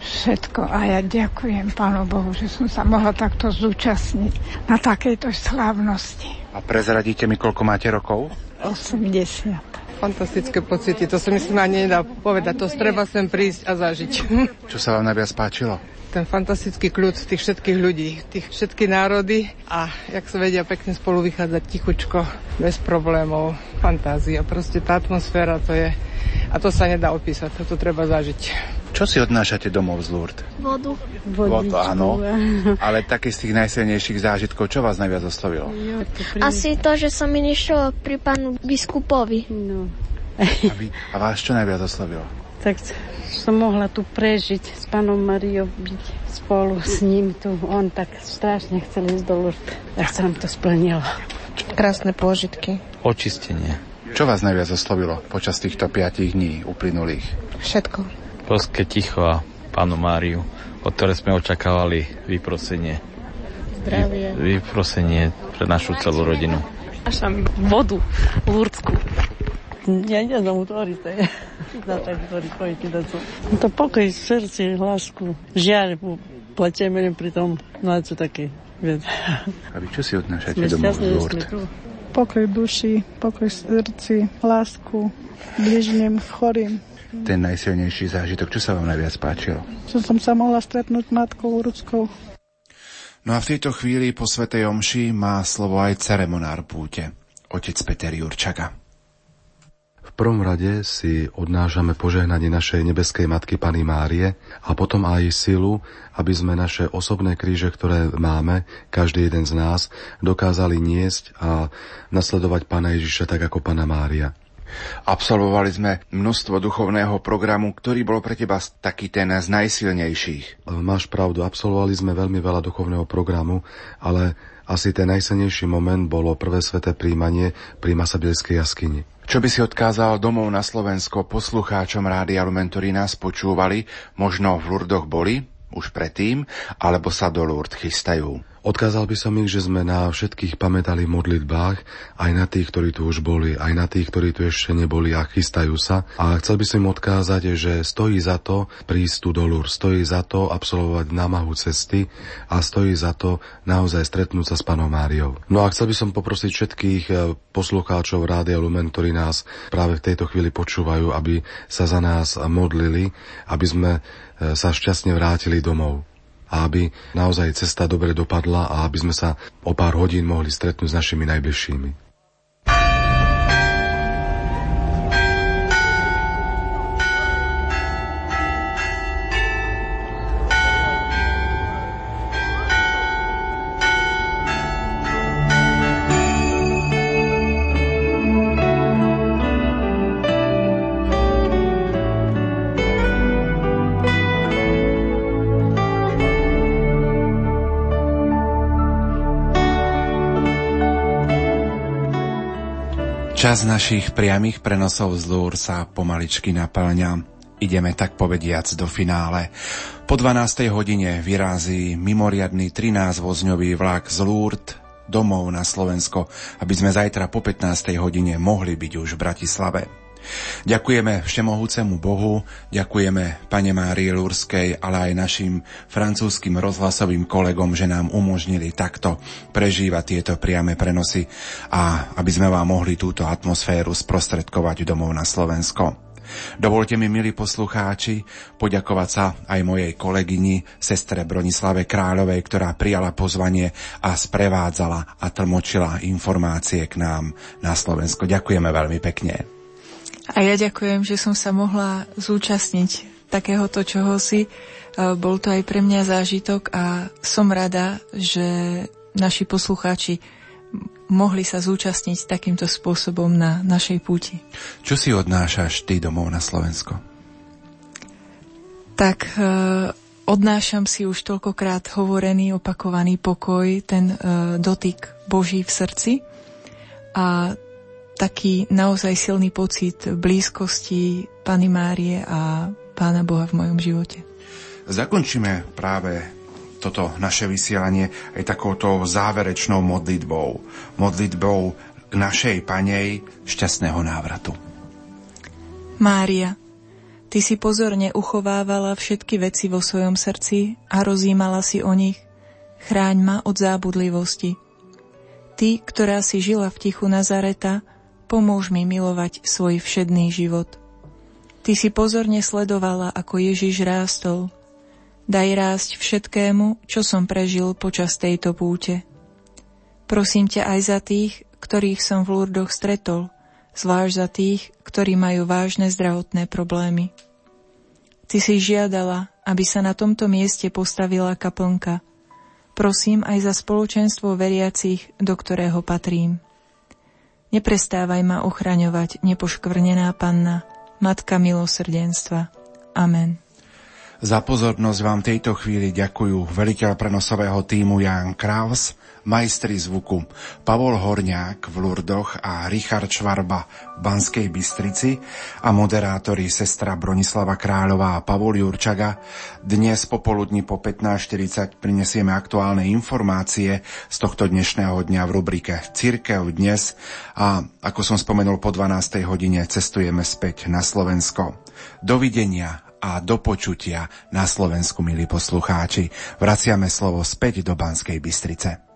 Všetko a ja ďakujem Pánu Bohu, že som sa mohla takto zúčastniť na takejto slávnosti. A prezradíte mi, koľko máte rokov? 80 fantastické pocity. To sa myslím ani nedá povedať. To treba sem prísť a zažiť. Čo sa vám najviac páčilo? Ten fantastický kľud tých všetkých ľudí, tých všetky národy a jak sa vedia pekne spolu vychádzať tichučko, bez problémov, fantázia. Proste tá atmosféra to je a to sa nedá opísať, to treba zažiť. Čo si odnášate domov z Lourdes? Vodu. Vodu, áno. Ale také z tých najsilnejších zážitkov, čo vás najviac oslovilo? Asi to, že som ministroval pri pánu biskupovi. No. A, vy, a vás čo najviac oslovilo? Tak som mohla tu prežiť s pánom Mariou, byť spolu s ním tu. On tak strašne chcel ísť do Lourdes. Tak sa nám to splnilo. Krásne pôžitky. Očistenie. Čo vás najviac oslovilo počas týchto piatich dní uplynulých? Všetko boské ticho a pánu Máriu, od ktoré sme očakávali vyprosenie. Zdravie. Vy, vyprosenie pre našu celú rodinu. Až tam vodu lúrdsku. Ja neznam utvorite. Na tak ktorý pojete na to. To pokoj v srdci, lásku, žiaľ, pletieme pri tom, no a čo také. A vy čo si odnášate domov z Lourdes? Pokoj duši, pokoj v srdci, lásku, bližným, chorým ten najsilnejší zážitok? Čo sa vám najviac páčilo? Že som sa mohla stretnúť matkou Uruckou. No a v tejto chvíli po Svetej Omši má slovo aj ceremonár púte, otec Peter Jurčaga. V prvom rade si odnášame požehnanie našej nebeskej Matky Pany Márie a potom aj silu, aby sme naše osobné kríže, ktoré máme, každý jeden z nás, dokázali niesť a nasledovať Pána Ježiša tak ako Pana Mária. Absolvovali sme množstvo duchovného programu, ktorý bol pre teba taký ten z najsilnejších. Máš pravdu, absolvovali sme veľmi veľa duchovného programu, ale asi ten najsilnejší moment bolo prvé sveté príjmanie pri Masabelskej jaskyni. Čo by si odkázal domov na Slovensko poslucháčom Rádia Lumen, ktorí nás počúvali, možno v Lurdoch boli už predtým, alebo sa do Lurd chystajú? Odkázal by som ich, že sme na všetkých pamätali v modlitbách, aj na tých, ktorí tu už boli, aj na tých, ktorí tu ešte neboli a chystajú sa. A chcel by som im odkázať, že stojí za to prísť tu do Lur, stojí za to absolvovať námahu cesty a stojí za to naozaj stretnúť sa s panom Máriou. No a chcel by som poprosiť všetkých eh, poslucháčov Rádia Lumen, ktorí nás práve v tejto chvíli počúvajú, aby sa za nás modlili, aby sme eh, sa šťastne vrátili domov a aby naozaj cesta dobre dopadla a aby sme sa o pár hodín mohli stretnúť s našimi najbližšími. Čas našich priamých prenosov z Lúr sa pomaličky naplňa. Ideme tak povediac do finále. Po 12. hodine vyrazí mimoriadný 13-vozňový vlak z Lourdes domov na Slovensko, aby sme zajtra po 15. hodine mohli byť už v Bratislave. Ďakujeme Všemohúcemu Bohu, ďakujeme Pane Márii Lurskej, ale aj našim francúzským rozhlasovým kolegom, že nám umožnili takto prežívať tieto priame prenosy a aby sme vám mohli túto atmosféru sprostredkovať domov na Slovensko. Dovolte mi, milí poslucháči, poďakovať sa aj mojej kolegyni, sestre Bronislave Kráľovej, ktorá prijala pozvanie a sprevádzala a tlmočila informácie k nám na Slovensko. Ďakujeme veľmi pekne. A ja ďakujem, že som sa mohla zúčastniť takéhoto čohosi. E, bol to aj pre mňa zážitok a som rada, že naši poslucháči mohli sa zúčastniť takýmto spôsobom na našej púti. Čo si odnášaš ty domov na Slovensko? Tak e, odnášam si už toľkokrát hovorený, opakovaný pokoj, ten e, dotyk Boží v srdci a taký naozaj silný pocit blízkosti Pany Márie a Pána Boha v mojom živote. Zakončíme práve toto naše vysielanie aj takouto záverečnou modlitbou. Modlitbou k našej panej šťastného návratu. Mária, Ty si pozorne uchovávala všetky veci vo svojom srdci a rozímala si o nich. Chráň ma od zábudlivosti. Ty, ktorá si žila v tichu Nazareta, pomôž mi milovať svoj všedný život. Ty si pozorne sledovala, ako Ježiš rástol. Daj rásť všetkému, čo som prežil počas tejto púte. Prosím ťa aj za tých, ktorých som v Lurdoch stretol, zvlášť za tých, ktorí majú vážne zdravotné problémy. Ty si žiadala, aby sa na tomto mieste postavila kaplnka. Prosím aj za spoločenstvo veriacich, do ktorého patrím. Neprestávaj ma ochraňovať, nepoškvrnená panna, Matka milosrdenstva. Amen. Za pozornosť vám tejto chvíli ďakujú veliteľ prenosového týmu Jan Kraus, majstri zvuku Pavol Horňák v Lurdoch a Richard Švarba v Banskej Bystrici a moderátori sestra Bronislava Kráľová a Pavol Jurčaga. Dnes popoludní po 15.40 prinesieme aktuálne informácie z tohto dnešného dňa v rubrike Cirkev dnes a ako som spomenul po 12. hodine cestujeme späť na Slovensko. Dovidenia a do počutia na Slovensku, milí poslucháči. Vraciame slovo späť do Banskej Bystrice.